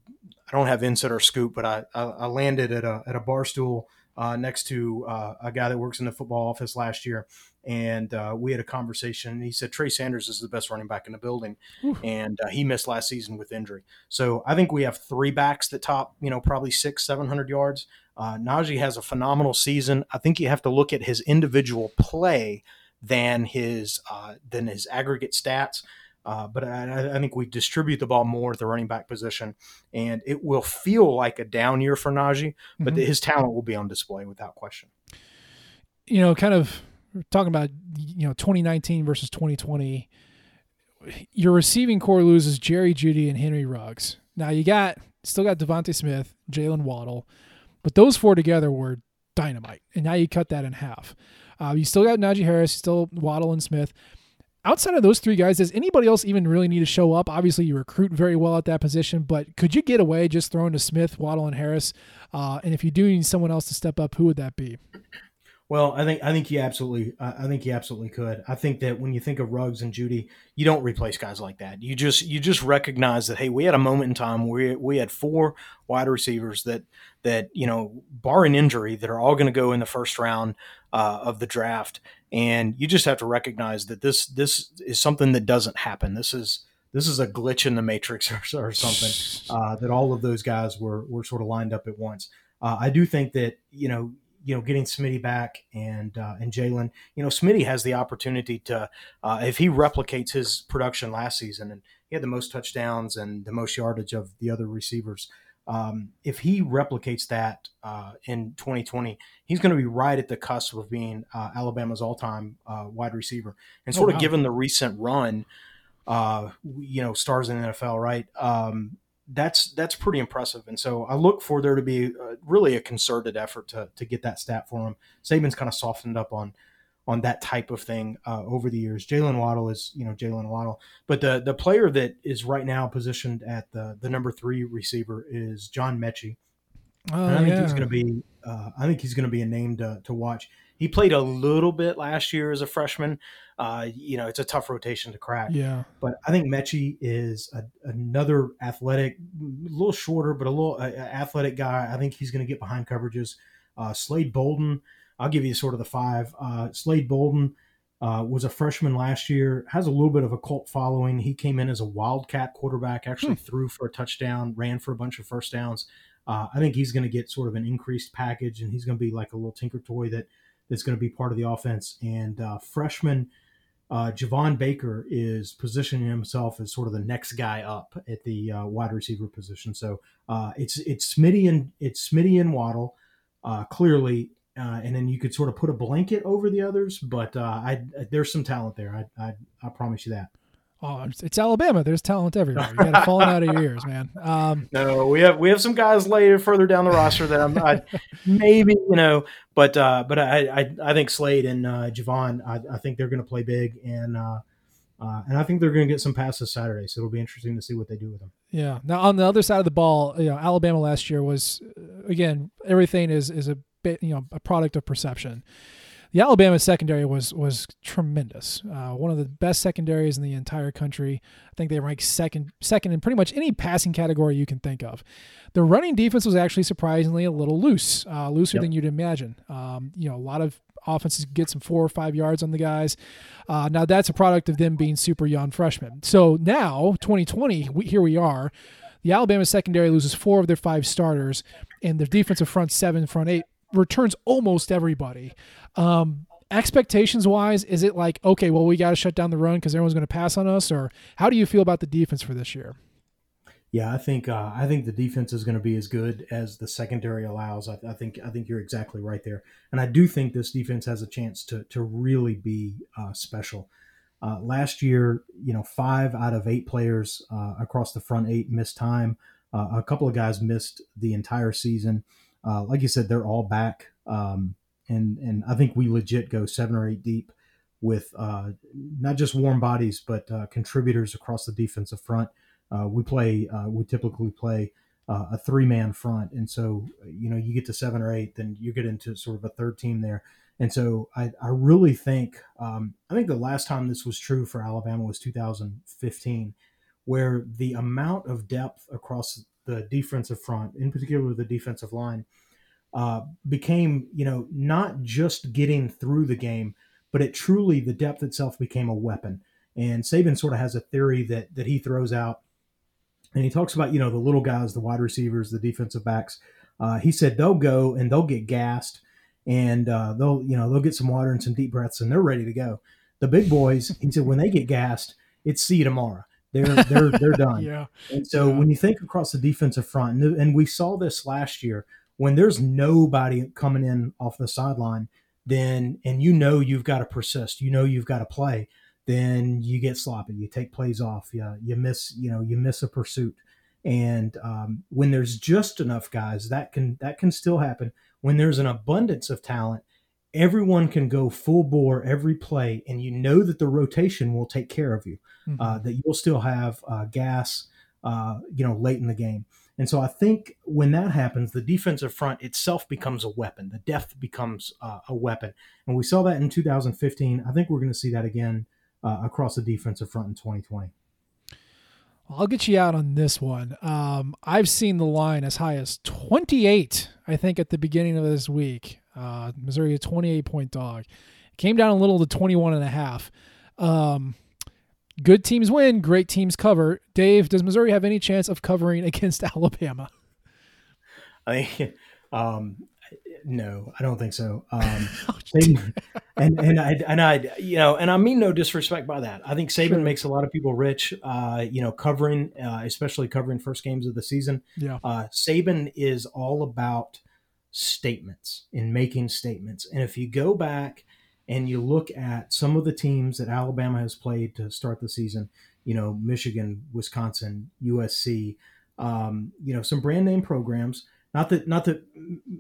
I don't have insider scoop, but I, I, I landed at a, at a bar stool uh, next to uh, a guy that works in the football office last year. And uh, we had a conversation. And he said Trey Sanders is the best running back in the building, and uh, he missed last season with injury. So I think we have three backs that top, you know, probably six, seven hundred yards. Uh, Najee has a phenomenal season. I think you have to look at his individual play than his uh, than his aggregate stats. Uh, but I, I, think we distribute the ball more at the running back position, and it will feel like a down year for Najee, but mm-hmm. his talent will be on display without question. You know, kind of talking about you know 2019 versus 2020. Your receiving core loses Jerry Jeudy and Henry Ruggs. Now you got still got DeVonta Smith, Jaylen Waddle, but those four together were dynamite, and now you cut that in half. Uh, you still got Najee Harris, still Waddle and Smith outside of those three guys, does anybody else even really need to show up? Obviously, you recruit very well at that position, but could you get away just throwing to Smith, Waddle, and Harris? Uh, and if you do need someone else to step up, who would that be? Well, I think I think you absolutely I think you absolutely could. I think that when you think of Ruggs and Jeudy, you don't replace guys like that. You just you just recognize that hey, we had a moment in time where we had four wide receivers that that you know, barring injury, that are all going to go in the first round uh, of the draft, and you just have to recognize that this this is something that doesn't happen. This is this is a glitch in the matrix [LAUGHS] or, or something uh, that all of those guys were were sort of lined up at once. Uh, I do think that you know you know, getting Smitty back and uh, and Jaylen, you know, Smitty has the opportunity to uh, if he replicates his production last season, and he had the most touchdowns and the most yardage of the other receivers. Um, if he replicates that uh, in 2020, he's going to be right at the cusp of being uh, Alabama's all-time uh, wide receiver. And sort oh, wow. of given the recent run, uh, you know, stars in the NFL, right? Um, that's that's pretty impressive. And so I look for there to be a, really a concerted effort to to get that stat for him. Saban's kind of softened up on on that type of thing uh, over the years. Jaylen Waddle is you know Jaylen Waddle, but the the player that is right now positioned at the the number three receiver is John Metchie. Oh, I think yeah. he's going to be. Uh, I think he's going to be a name to, to watch. He played a little bit last year as a freshman. Uh, you know, it's a tough rotation to crack. Yeah. But I think Metchie is a, another athletic, a little shorter, but a little uh, athletic guy. I think he's going to get behind coverages. Uh, Slade Bolden, I'll give you sort of the five. Uh, Slade Bolden uh, was a freshman last year, has a little bit of a cult following. He came in as a wildcat quarterback, actually hmm. threw for a touchdown, ran for a bunch of first downs. Uh, I think he's going to get sort of an increased package, and he's going to be like a little tinker toy that that's going to be part of the offense. And uh, freshman uh, Javon Baker is positioning himself as sort of the next guy up at the uh, wide receiver position. So uh, it's it's Smitty and it's Smitty and Waddle uh, clearly, uh, and then you could sort of put a blanket over the others. But uh, I, there's some talent there. I, I I promise you that. Oh, it's Alabama. There's talent everywhere. You got it falling out of your ears, man. Um, [LAUGHS] no, we have we have some guys later further down the roster that I'm I, maybe you know, but uh, but I, I, I think Slade and uh, Javon, I, I think they're going to play big, and uh, uh, and I think they're going to get some passes Saturday. So it'll be interesting to see what they do with them. Yeah. Now on the other side of the ball, you know, Alabama last year was again everything is is a you know a product of perception. The Alabama secondary was was tremendous. Uh, one of the best secondaries in the entire country. I think they ranked second second in pretty much any passing category you can think of. The running defense was actually surprisingly a little loose, uh, looser yep. than you'd imagine. Um, you know, a lot of offenses get some four or five yards on the guys. Uh, now that's a product of them being super young freshmen. So now 2020, we, here we are. The Alabama secondary loses four of their five starters, and their defensive front seven, front eight returns almost everybody. Um, expectations wise, is it like, okay, well, we got to shut down the run because everyone's going to pass on us? Or how do you feel about the defense for this year? Yeah, I think uh, I think the defense is going to be as good as the secondary allows. I, I, think I think you're exactly right there, and I do think this defense has a chance to to really be uh, special. Uh, last year, you know, five out of eight players uh, across the front eight missed time. Uh, a couple of guys missed the entire season. Uh, like you said, they're all back, um, and and I think we legit go seven or eight deep with not just warm bodies but contributors across the defensive front. Uh, we play, uh, we typically play uh, a three man front. And so, you know, you get to seven or eight, then you get into sort of a third team there. And so I, I really think, um, I think the last time this was true for Alabama was 2015, where the amount of depth across the defensive front, in particular the defensive line, uh, became, you know, not just getting through the game, but it truly, the depth itself became a weapon. And Saban sort of has a theory that that he throws out and he talks about you know the little guys, the wide receivers, the defensive backs. Uh, he said they'll go and they'll get gassed, and uh, they'll you know they'll get some water and some deep breaths, and they're ready to go. The big boys, he said, when they get gassed, it's see you tomorrow. They're they're they're [LAUGHS] done. yeah. And so yeah. when you think across the defensive front, and, and we saw this last year when there's nobody coming in off the sideline, then and you know you've got to persist, you know you've got to play then you get sloppy. You take plays off. You, you miss, you know, you miss a pursuit. And um, when there's just enough guys, that can that can still happen. When there's an abundance of talent, everyone can go full bore every play, and you know that the rotation will take care of you. Mm-hmm. Uh, that you'll still have uh, gas, uh, you know, late in the game. And so I think when that happens, the defensive front itself becomes a weapon. The depth becomes uh, a weapon, and we saw that in 2015. I think we're going to see that again uh, across the defensive front in 2020. I'll get you out on this one. Um, I've seen the line as high as 28, I think, at the beginning of this week. Uh, Missouri, a 28 point dog. came down a little to 21 and a half. Um, good teams win, great teams cover. Dave, does Missouri have any chance of covering [LAUGHS] against Alabama? I think [LAUGHS] um, no, I don't think so. Um, [LAUGHS] oh, and and I and I you know and I mean no disrespect by that. I think Saban sure. makes a lot of people rich. Uh, you know, covering uh, especially covering first games of the season. Yeah, uh, Saban is all about statements and making statements. And if you go back and you look at some of the teams that Alabama has played to start the season, you know, Michigan, Wisconsin, USC, um, you know, some brand name programs not that not that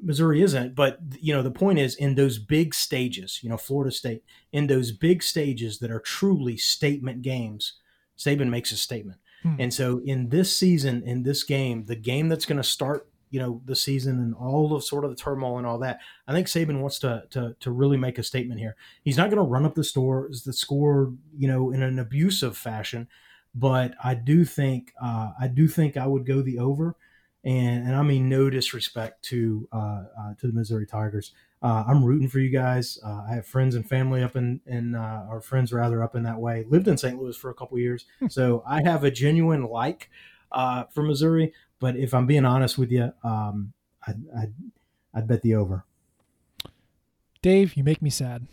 Missouri isn't, but you know the point is in those big stages, you know Florida State in those big stages that are truly statement games, Saban makes a statement. Hmm. And so in this season, in this game, the game that's going to start, you know, the season and all of sort of the turmoil and all that, I think Saban wants to to, to really make a statement here. He's not going to run up the store the score, you know, in an abusive fashion, but I do think uh, I do think I would go the over and and I mean no disrespect to uh, uh, to the Missouri Tigers. Uh, I'm rooting for you guys. Uh, I have friends and family up in in uh, or friends rather up in that way. Lived in St. Louis for a couple years, hmm. so I have a genuine like uh, for Missouri. But if I'm being honest with you, um, I, I'd, I'd bet the over. Dave, you make me sad.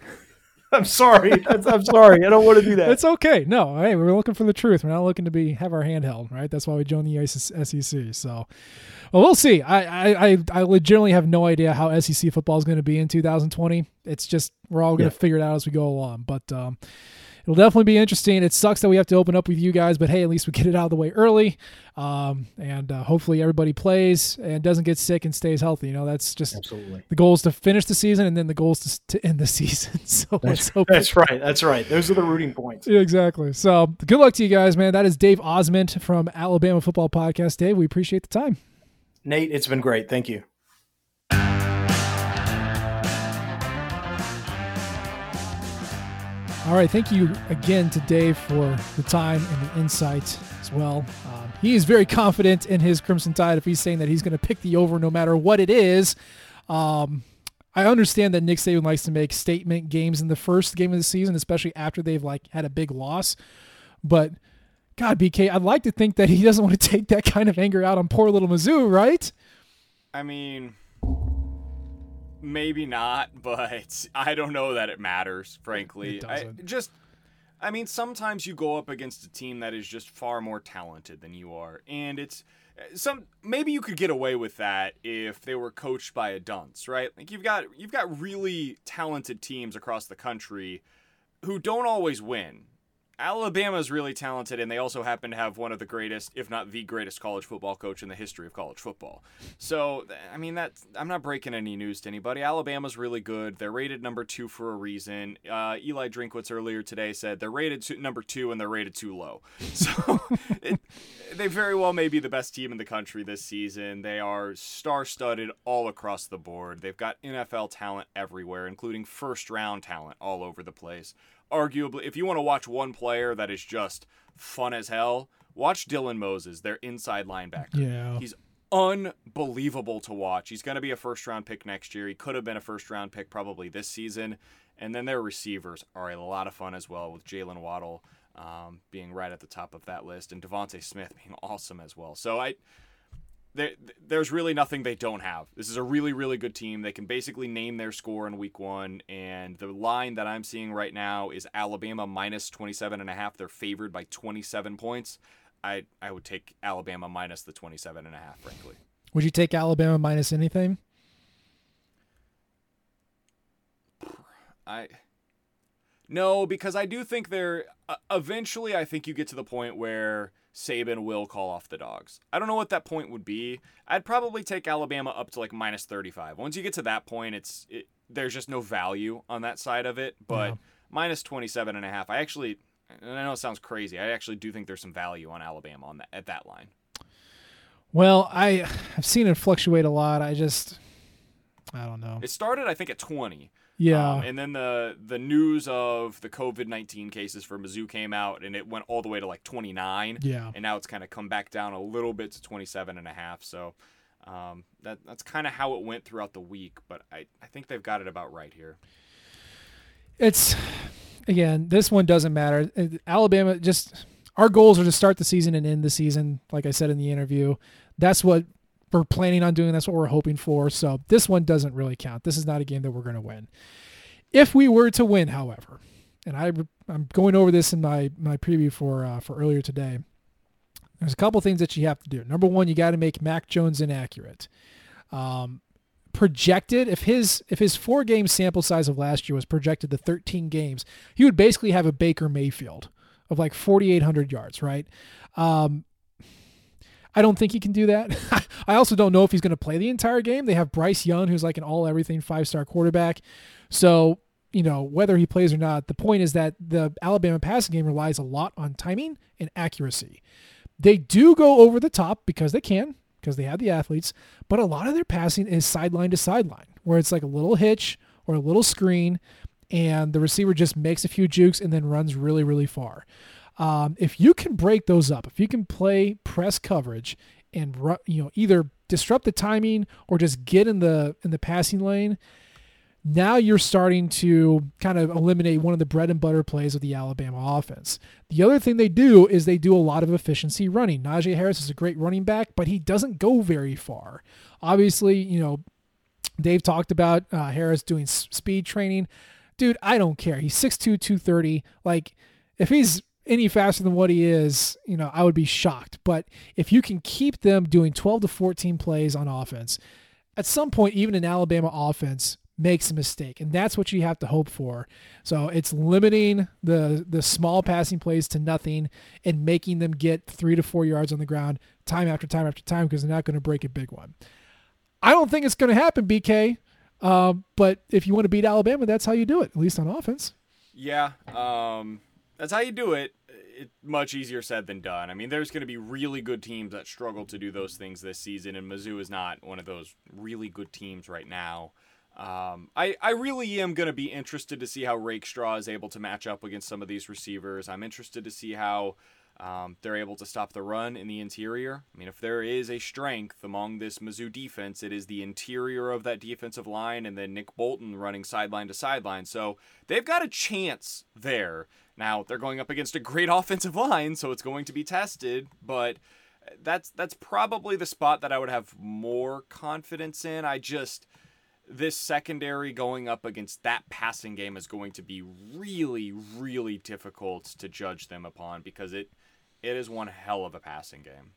[LAUGHS] I'm sorry. I'm sorry. I don't want to do that. It's okay. No, hey, we're looking for the truth. We're not looking to be have our hand held, right? That's why we joined the SEC. So, well, we'll see. I I I legitimately have no idea how SEC football is going to be in 2020. It's just we're all going to yeah. figure it out as we go along. But um, it'll definitely be interesting. It sucks that we have to open up with you guys, but hey, at least we get it out of the way early. Um, and uh, hopefully everybody plays and doesn't get sick and stays healthy. You know, that's just Absolutely. the goal is to finish the season and then the goal is to, to end the [LAUGHS] season. so that's, that's right. That's right. Those are the rooting points. Yeah, exactly. So good luck to you guys, man. That is Dave Osment from Alabama Football Podcast. Dave, we appreciate the time. Nate, it's been great. Thank you. All right, thank you again to Dave for the time and the insight as well. Um, he is very confident in his Crimson Tide if he's saying that he's going to pick the over no matter what it is. Um, I understand that Nick Saban likes to make statement games in the first game of the season, especially after they've like had a big loss. But God, BK, I'd like to think that he doesn't want to [LAUGHS] take that kind of anger out on poor little Mizzou, right? I mean, maybe not, [LAUGHS] but I don't know that it matters, frankly. It I just I mean, sometimes you go up against a team that is just far more talented than you are, and it's eh, some maybe you could get away with that if they were coached by a dunce, right? Like you've got you've got really talented teams across the country who don't always win. Alabama is really talented, and they also happen to have one of the greatest, if not the greatest, college football coach in the history of college football. So, I mean, that I'm not breaking any news to anybody. Alabama's really good. They're rated number two for a reason. Uh, Eli Drinkwitz earlier today said they're rated two, number two and they're rated too low. [LAUGHS] So, it, they very well may be the best team in the country this season. They are star-studded all across the board. They've got NFL talent everywhere, including first-round talent all over the place arguably, if you want to watch one player that is just fun as hell, watch Dylan Moses, their inside linebacker. Yeah. He's unbelievable to watch. He's going to be a first round pick next year. He could have been a first round pick probably this season. And then their receivers are a lot of fun as well, with Jaylen Waddle um, being right at the top of that list and DeVonta Smith being [LAUGHS] awesome as well. So I there, there's really nothing they don't have. This is a really, really good team. They can basically name their score in week one. And the line that I'm seeing right now is Alabama minus 27 and a half. They're favored by 27 points. I, I would take Alabama minus the 27 and a half, frankly. Would you take Alabama minus anything? I no, because I do think they're uh, eventually. I think you get to the point where Saban will call off the dogs. I don't know what that point would be. I'd probably take Alabama up to like minus 35. Once you get to that point, it's it, there's just no value on that side of it. But Yeah. minus 27 and a half, I actually, and I know it sounds crazy. I actually do think there's some value on Alabama on that at that line. Well, I I've seen it fluctuate a lot. I just I don't know. It started, I think, at 20. Yeah. Um, and then the the news of the COVID nineteen cases for Mizzou came out, and it went all the way to like twenty nine. Yeah. And now it's kind of come back down a little bit to 27 and a half. So um, that that's kind of how it went throughout the week. But I, I think they've got it about right here. it's again, this one doesn't matter. Uh, Alabama just our goals are to start the season and end the season, like I said in the interview. That's what we're planning on doing. That's what we're hoping for. So this one doesn't really count. This is not a game that we're going to win. If we were to win, however, and I I'm going over this in my my preview for uh, for earlier today. There's a couple things that you have to do. Number one, you got to make Mac Jones inaccurate. Um, projected if his if his four game sample size of last year was projected to 13 games, he would basically have a Baker Mayfield of like 4,800 yards, right? Um, I don't think he can do that. [LAUGHS] I also don't know if he's going to play the entire game. They have Bryce Young, who's like an all everything five star quarterback. So, you know, whether he plays or not, the point is that the Alabama passing game relies a lot on timing and accuracy. They do go over the top because they can, because they have the athletes, but a lot of their passing is sideline to sideline, where it's like a little hitch or a little screen, and the receiver just makes a few jukes and then runs really, really far. Um, if you can break those up, if you can play press coverage and you know either disrupt the timing or just get in the in the passing lane, now you're starting to kind of eliminate one of the bread and butter plays of the Alabama offense. The other thing they do is they do a lot of efficiency running. Najee Harris is a great running back, but he doesn't go very far. Obviously, you know, Dave talked about uh, Harris doing speed training. Dude, I don't care. He's 6'2, 230. Like, if he's any faster than what he is, you know, I would be shocked. But if you can keep them doing 12 to 14 plays on offense, at some point, even an Alabama offense makes a mistake, and that's what you have to hope for. So it's limiting the the small passing plays to nothing and making them get three to four yards on the ground time after time after time because they're not going to break a big one. I don't think it's going to happen, BK. Um, but if you want to beat Alabama, that's how you do it, at least on offense. Yeah, um, that's how you do it. It's much easier said than done. I mean, there's going to be really good teams that struggle to do those things this season, and Mizzou is not one of those really good teams right now. Um, I, I really am going to be interested to see how Rakestraw is able to match up against some of these receivers. I'm interested to see how um, they're able to stop the run in the interior. I mean, if there is a strength among this Mizzou defense, it is the interior of that defensive line and then Nick Bolton running sideline to sideline. So they've got a chance there. Now, they're going up against a great [LAUGHS] offensive line, so it's going to be tested, but that's that's probably the spot that I would have more confidence in. I just this secondary going up against that passing game is going to be really really difficult to judge them upon because it it is one hell of a passing game.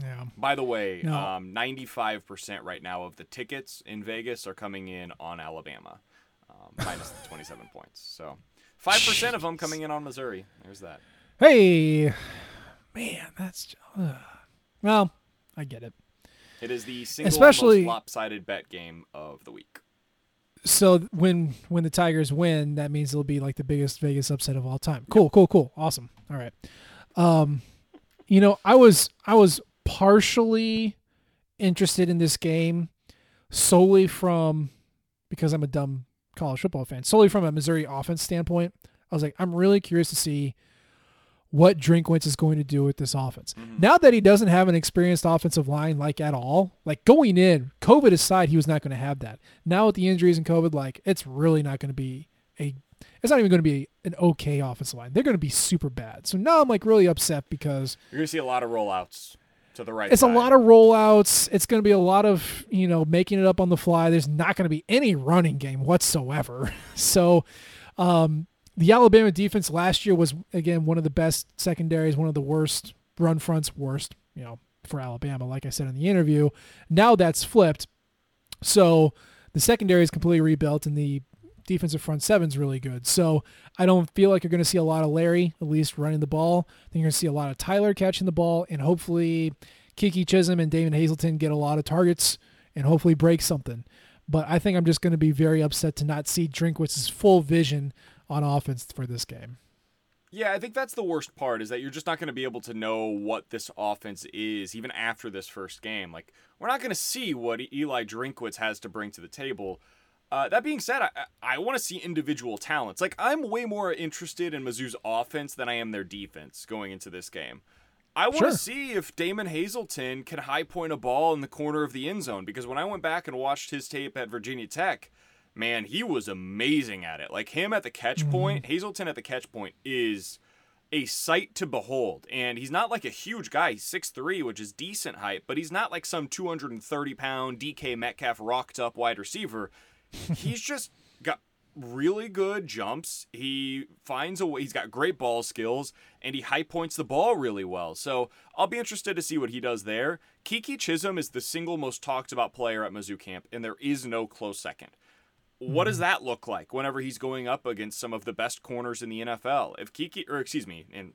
Yeah. By the way, No. um, 95% right now of the tickets in Vegas are coming in on Alabama, um, [LAUGHS] minus the 27 points. So 5% of them coming in on Missouri. There's that. Hey, man, that's uh, well, I get it. It is the single Especially- most lopsided bet game of the week. So when when the Tigers win, that means it'll be like the biggest Vegas upset of all time. Cool, cool, cool, awesome. All right. Um, you know, I was I was partially interested in this game solely from because I'm a dumb college football fan. Solely from a Missouri offense standpoint, I was like, I'm really curious to see what Drinkwitz is going to do with this offense. Now that he doesn't have an experienced offensive line like at all, like going in, COVID aside, he was not going to have that. Now with the injuries and COVID, like it's really not going to be a it's not even going to be an okay offensive line. They're going to be super bad. So now I'm like really upset because You're going to see a lot of rollouts to the right it's a lot of rollouts. It's going to be a lot of, you know, making it up on the fly. There's not going to be any running game whatsoever. [LAUGHS] So, um, the Alabama defense last year was again one of the best secondaries, one of the worst run fronts, worst, you know, for Alabama. Like I said in the interview, now that's flipped. So the secondary is completely rebuilt, and the defensive front seven's really good. So I don't feel like you're going to see a lot of Larry, at least running the ball. I think you're going to see a lot of Tyler catching the ball, and hopefully Keke Chism and Damon Hazelton get a lot of targets and hopefully break something. But I think I'm just going to be very upset to not see Drinkwitz's full vision on offense for this game. Yeah, I think that's the worst part is that you're just not going to be able to know what this offense is even after this first game. Like, we're not going to see what Eli Drinkwitz has to bring to the table. Uh, that being said, I, I want to see individual talents. Like, I'm way more interested in Mizzou's offense than I am their defense going into this game. I want Sure. to see if Damon Hazelton can high point a ball in the corner of the end zone because when I went back and watched his tape at Virginia Tech, man, he was amazing at it. Like him at the catch point, Hazelton at the catch point is a sight to behold. And he's not like a huge guy. He's 6'3, which is decent height, but he's not like some 230 pound DK Metcalf rocked up wide receiver. He's just got really good jumps. He finds a way. He's got great ball skills, and he high points the ball really well. So I'll be interested to see what he does there. Keke Chism is the single most talked about player at Mizzou camp, and there is no close second. What does hmm. that look like whenever he's going up against some of the best corners in the NFL? If Keke, or excuse me, in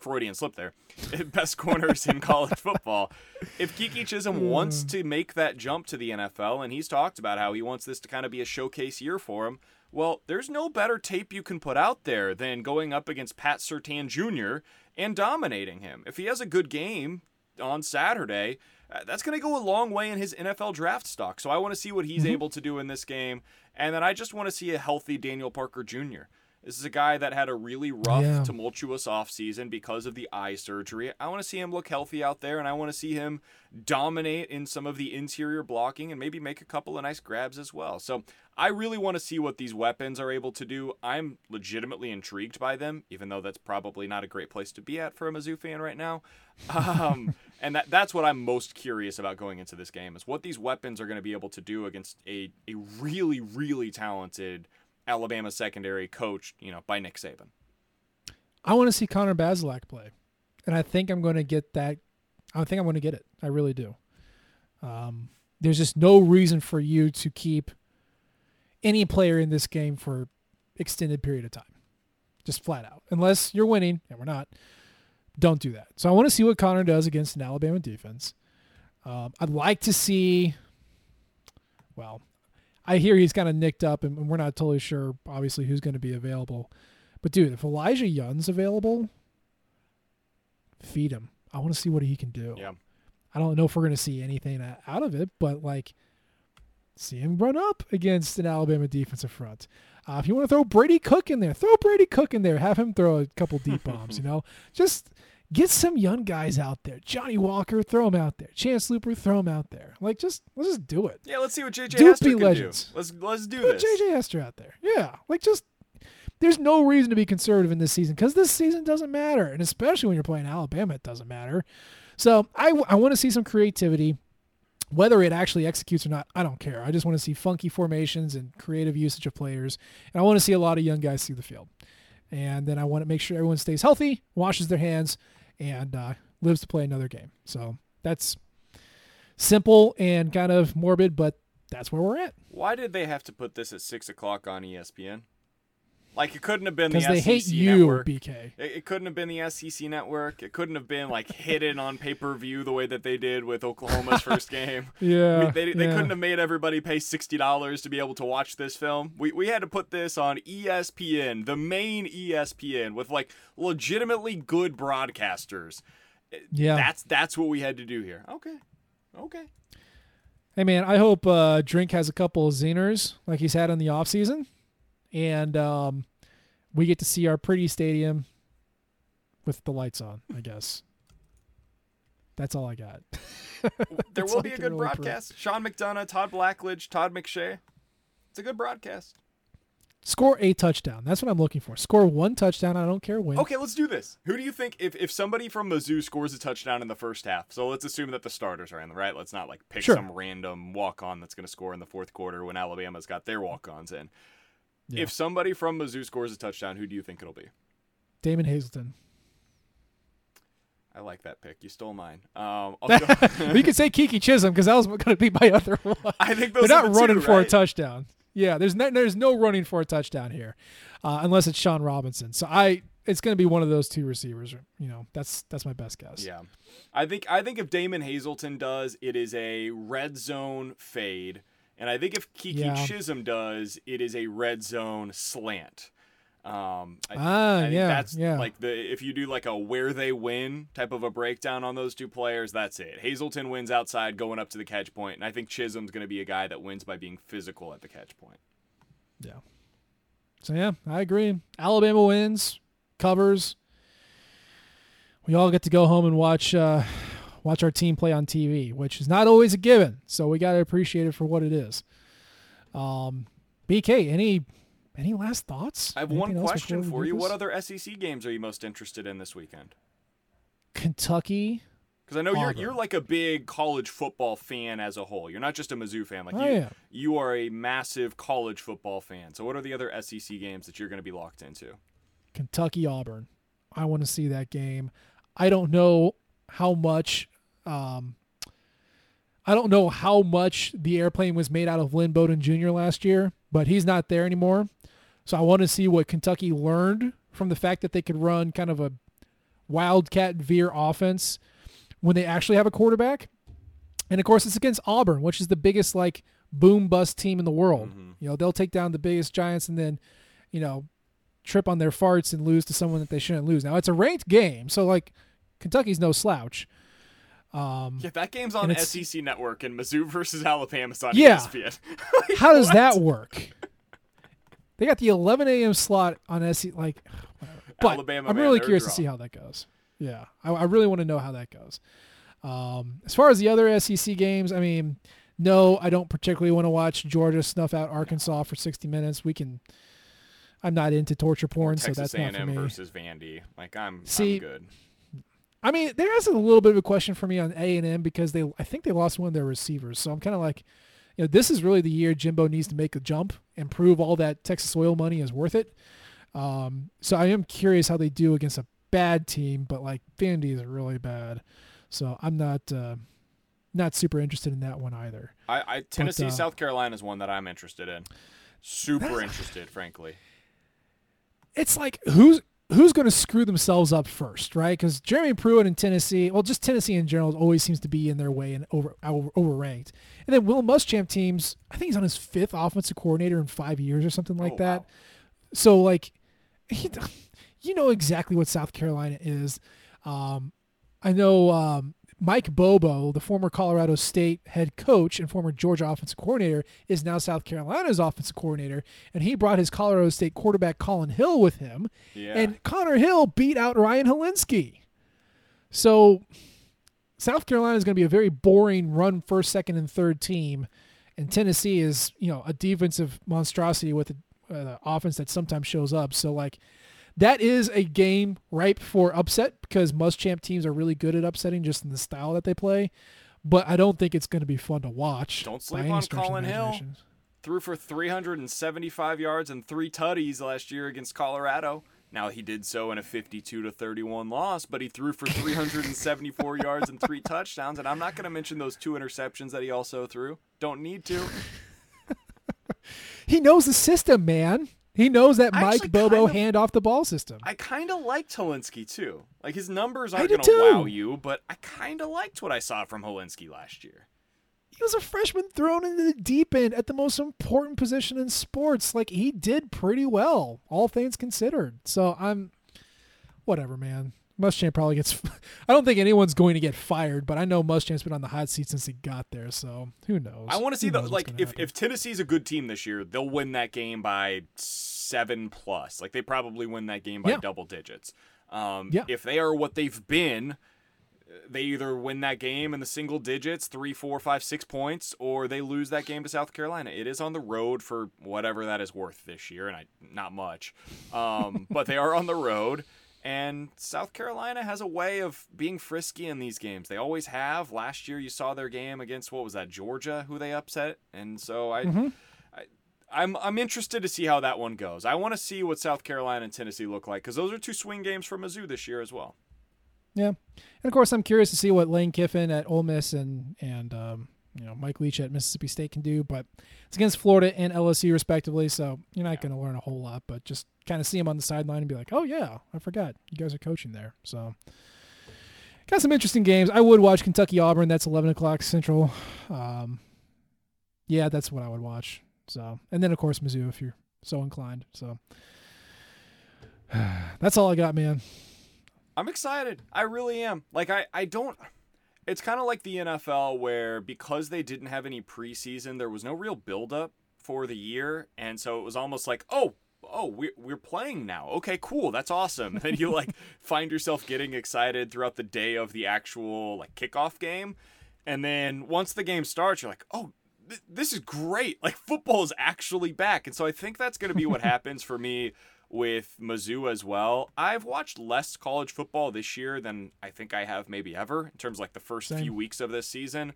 Freudian slip there, [LAUGHS] best corners in college [LAUGHS] football. If Keke Chism wants to make that jump to the NFL, and he's talked about how he wants this to kind of be a showcase year for him, well, there's no better tape you can put out there than going up against Pat Surtain Jr. and dominating him. If he has a good game on Saturday, uh, that's going to go a long way in his NFL draft stock. So I want to see what he's able to do in this game. And then I just want to see a healthy Daniel Parker Jr. This is a guy that had a really rough, Yeah. tumultuous offseason because of the eye surgery. I want to see him look healthy out there, and I want to see him dominate in some of the interior blocking and maybe make a couple of nice grabs as well. So I really want to see what these weapons are able to do. I'm legitimately intrigued by them, even though that's probably not a great place to be at for a Mizzou fan right now. [LAUGHS] Um, and that, that's what I'm most curious about going into this game is what these weapons are going to be able to do against a, a really, really talented Alabama secondary coached, you know, by Nick Saban. I want to see Connor Bazelak play, and I think I'm going to get that. I think I'm going to get it. I really do. Um, there's just no reason for you to keep any player in this game for extended period of time, just flat out. Unless you're winning, and we're not. Don't do that. So I want to see what Connor does against an Alabama defense. Um, I'd like to see. Well, I hear he's kind of nicked up, and we're not totally sure, obviously, who's going to be available. But dude, if Elijah Young's available, feed him. I want to see what he can do. Yeah. I don't know if we're going to see anything out of it, but like see him run up against an Alabama defensive front. Uh, if you want to throw Brady Cook in there, throw Brady Cook in there. Have him throw a couple deep bombs. You [LAUGHS] know, just get some young guys out there. Johnny Walker, throw him out there. Chance Luper, throw him out there. Like just let's just do it. Yeah, let's see what JJ Do Hester be can legends. do. Let's let's do Put this. JJ Hester out there. Yeah, like just there's no reason to be conservative in this season because this season doesn't matter, and especially when you're playing Alabama, it doesn't matter. So I I want to see some creativity. Whether it actually executes or not, I don't care. I just want to see funky formations and creative usage of players, and I want to see a lot of young guys see the field. And then I want to make sure everyone stays healthy, washes their hands, and uh, lives to play another game. So that's simple and kind of morbid, but that's where we're at. Why did they have to put this at six o'clock on ESPN? Like it couldn't have been the they SEC hate you, network. BK. It, it couldn't have been the SEC network. It couldn't have been like hidden on pay per view the way that they did with Oklahoma's first [LAUGHS] game. Yeah, they, they yeah. couldn't have made everybody pay sixty dollars to be able to watch this film. We we had to put this on ESPN, the main ESPN, with like legitimately good broadcasters. Yeah. That's that's what we had to do here. Okay, okay. Hey man, I hope uh, Drink has a couple of zingers like he's had in the off season, and um, we get to see our pretty stadium with the lights on. I guess that's all I got. [LAUGHS] There will be a good really broadcast. Sean McDonough, Todd Blackledge, Todd McShay. It's a good broadcast. Score a touchdown. That's what I'm looking for. Score one touchdown. I don't care when. Okay, let's do this. Who do you think if, if somebody from Mizzou scores a touchdown in the first half? So let's assume that the starters are in, right? Let's not like pick Sure. some random walk on that's going to score in the fourth quarter when Alabama's got their walk ons in. Yeah. If somebody from Mizzou scores a touchdown, who do you think it'll be? Damon Hazelton. I like that pick. You stole mine. Um, [LAUGHS] [LAUGHS] we could say Keke Chism because that was going to be my other [LAUGHS] one. I think those They're are not the running two, for a touchdown. Yeah, there's no there's no running for a touchdown here, uh, unless it's Shawn Robinson. So I it's going to be one of those two receivers. You know, that's that's my best guess. Yeah, I think I think if Damon Hazelton does, it is a red zone fade, and I think if Keke Yeah. Chism does, it is a red zone slant. Um, I, Ah, I think yeah, that's yeah. like the if you do like a where they win type of a breakdown on those two players, that's it. Hazelton wins outside going up to the catch point, and I think Chism's going to be a guy that wins by being physical at the catch point. Yeah. So yeah, I agree. Alabama wins, covers. We all get to go home and watch uh, watch our team play on TV, which is not always a given. So we got to appreciate it for what it is. Um, BK, any any last thoughts? I have Anything one question for you. this? What other SEC games are you most interested in this weekend? Kentucky. Because I know you're you're like a big college football fan as a whole. You're not just a Mizzou fan. Like I you, am. you are a massive college football fan. So what are the other SEC games that you're going to be locked into? Kentucky Auburn. I want to see that game. I don't know how much um I don't know how much the airplane was made out of Lynn Bowden Jr. last year, but he's not there anymore. So I want to see what Kentucky learned from the fact that they could run kind of a wildcat veer offense when they actually have a quarterback. And of course, it's against Auburn, which is the biggest like boom bust team in the world. You know, they'll take down the biggest giants and then, you know, trip on their farts and lose to someone that they shouldn't lose. Now it's a ranked game, so like Kentucky's no slouch. Um, Yeah, that game's on SEC Network and Mizzou versus Alabama's on Yeah. ESPN. [LAUGHS] how does that work? They got the 11 a.m. slot on SC. Like, whatever. but Alabama, I'm man, really curious to see how that goes. Yeah, I, I really want to know how that goes. Um, as far as the other SEC games, I mean, no, I don't particularly want to watch Georgia snuff out Arkansas for 60 minutes. We can. I'm not into torture porn, so that's not for A&M me. versus Vandy. Like I'm, See, I'm good. I mean, there is a little bit of a question for me on A and M because they, I think they lost one of their receivers. So I'm kind of like, you know, this is really the year Jimbo needs to make a jump and prove all that Texas oil money is worth it. Um, so I am curious how they do against a bad team, but like Vandy is really bad. So I'm not, uh, not super interested in that one either. I, I Tennessee, uh, South Carolina is one that I'm interested in. Super interested, frankly. it's like who's who's going to screw themselves up first, right? Because Jeremy Pruitt in Tennessee, well, just Tennessee in general, always seems to be in their way and over, over overranked. And then Will Muschamp teams, I think he's on his fifth offensive coordinator in five years or something like Oh, that. wow. So like, he, [LAUGHS] you know exactly what South Carolina is. Um, I know um, Mike Bobo, the former Colorado State head coach and former Georgia offensive coordinator, is now South Carolina's offensive coordinator, and he brought his Colorado State quarterback Collin Hill with him, Yeah. and Connor Hill beat out Ryan Hilinski. So South Carolina is going to be a very boring run first, second, and third team, and Tennessee is you know a defensive monstrosity with an uh, offense that sometimes shows up. So like that is a game ripe for upset because Muschamp teams are really good at upsetting just in the style that they play. But I don't think it's going to be fun to watch. Don't sleep on Collin Hill. Threw for 375 yards and three tutties last year against Colorado. Now he did so in a 52 to 31 loss, but he threw for 374 [LAUGHS] yards and three touchdowns. And I'm not going to mention those two interceptions that he also threw. Don't need to. [LAUGHS] He knows the system, man. He knows that I Mike Bobo kind of- hand off the ball system. I kind of liked Hilinski too. Like his numbers aren't going to wow you, but I kind of liked what I saw from Hilinski last year. he was a freshman thrown into the deep end at the most important position in sports. Like he did pretty well, all things considered. So I'm whatever, man. Muschamp probably gets. [LAUGHS] I don't think anyone's going to get fired, but I know Muschamp's been on the hot seat since he got there. So who knows? I want to see Who the like if happen. if Tennessee's a good team this year, they'll win that game by seven plus. Like they probably win that game by Yeah. double digits. Um, Yeah. If they are what they've been, they either win that game in the single digits, three, four, five, six points, or they lose that game to South Carolina. It is on the road for whatever that is worth this year, and I not much, um, but they are on the road. And South Carolina has a way of being frisky in these games. They always have. Last year, you saw their game against what was that Georgia, who they upset, and so I, Mhm. I I'm I'm interested to see how that one goes. I want to see what South Carolina and Tennessee look like because those are two swing games for Mizzou this year as well. Yeah, and of course I'm curious to see what Lane Kiffin at Ole Miss and and um, you know Mike Leach at Mississippi State can do. But it's against Florida and LSU respectively, so you're not going to learn a whole lot. But just kind of see him on the sideline and be like, oh yeah, I forgot you guys are coaching there. So got some interesting games. I would watch Kentucky Auburn. That's 11 o'clock Central. Um, yeah, that's what I would watch. So and then of course Mizzou if you're so inclined. So [SIGHS] that's all I got, man. I'm excited. I really am. Like I I don't. It's kind of like the NFL where because they didn't have any preseason, there was no real buildup for the year, and so it was almost like oh. Oh, we're, we're playing now. Okay, cool. That's awesome. [LAUGHS] And then you like find yourself getting excited throughout the day of the actual like kickoff game. And then once the game starts, you're like, oh, th- this is great. Like football is actually back. And so I think that's going to be what [LAUGHS] happens for me with Mizzou as well. I've watched less college football this year than I think I have maybe ever in terms of like the first Same. few weeks of this season.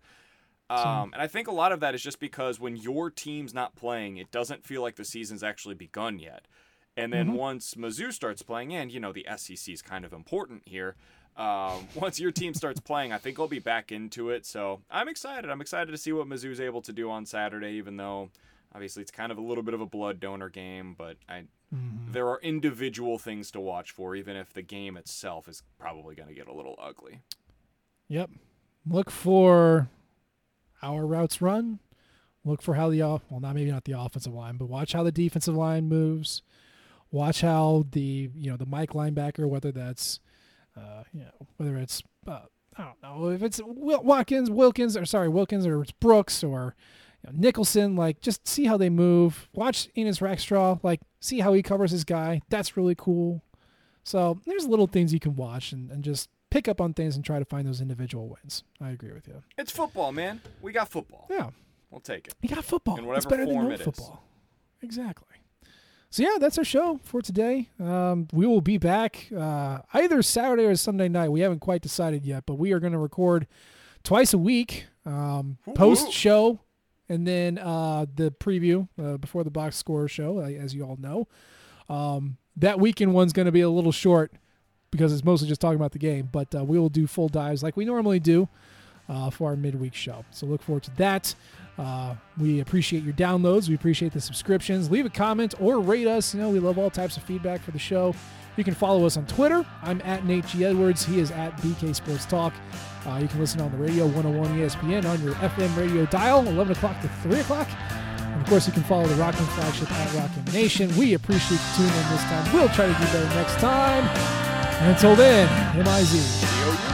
Um, and I think a lot of that is just because when your team's not playing, it doesn't feel like the season's actually begun yet. And then once Mizzou starts playing, and you know the SEC is kind of important here. Um, [LAUGHS] once your team starts playing, I think I'll be back into it. So I'm excited. I'm excited to see what Mizzou's able to do on Saturday, even though obviously it's kind of a little bit of a blood donor game. But I, there are individual things to watch for, even if the game itself is probably going to get a little ugly. Yep. Look for how our routes run. Look for how the off well not maybe not the offensive line, but watch how the defensive line moves. Watch how the you know the Mike linebacker, whether that's uh, you know whether it's uh, I don't know if it's Wil- Watkins, Wilkins, or sorry Wilkins, or it's Brooks or you know, Nicholson. Like just see how they move. Watch Ennis Rakestraw. Like see how he covers his guy. That's really cool. So there's little things you can watch and, and just pick up on things and try to find those individual wins. I agree with you. It's football, man. We got football. Yeah, We'll take it. you got football. In it's whatever better than form no it is. football. Exactly. So yeah, that's our show for today. Um, we will be back uh, either Saturday or Sunday night. We haven't quite decided yet, but we are going to record twice a week, um, post show, and then uh, the preview uh, before the box score show, uh, as you all know. Um, that weekend one's going to be a little short because it's mostly just talking about the game, but uh, we will do full dives like we normally do uh, for our midweek show. So look forward to that. Uh, we appreciate your downloads. We appreciate the subscriptions. Leave a comment or rate us. You know, we love all types of feedback for the show. You can follow us on Twitter. I'm at Nate G. Edwards. He is at BK Sports Talk. Uh, you can listen on the radio 101 ESPN on your FM radio dial, 11 o'clock to 3 o'clock. And of course, you can follow the Rock M Flagship at Rock M Nation. We appreciate you tuning in this time. We'll try to do better next time. And until then, MIZ.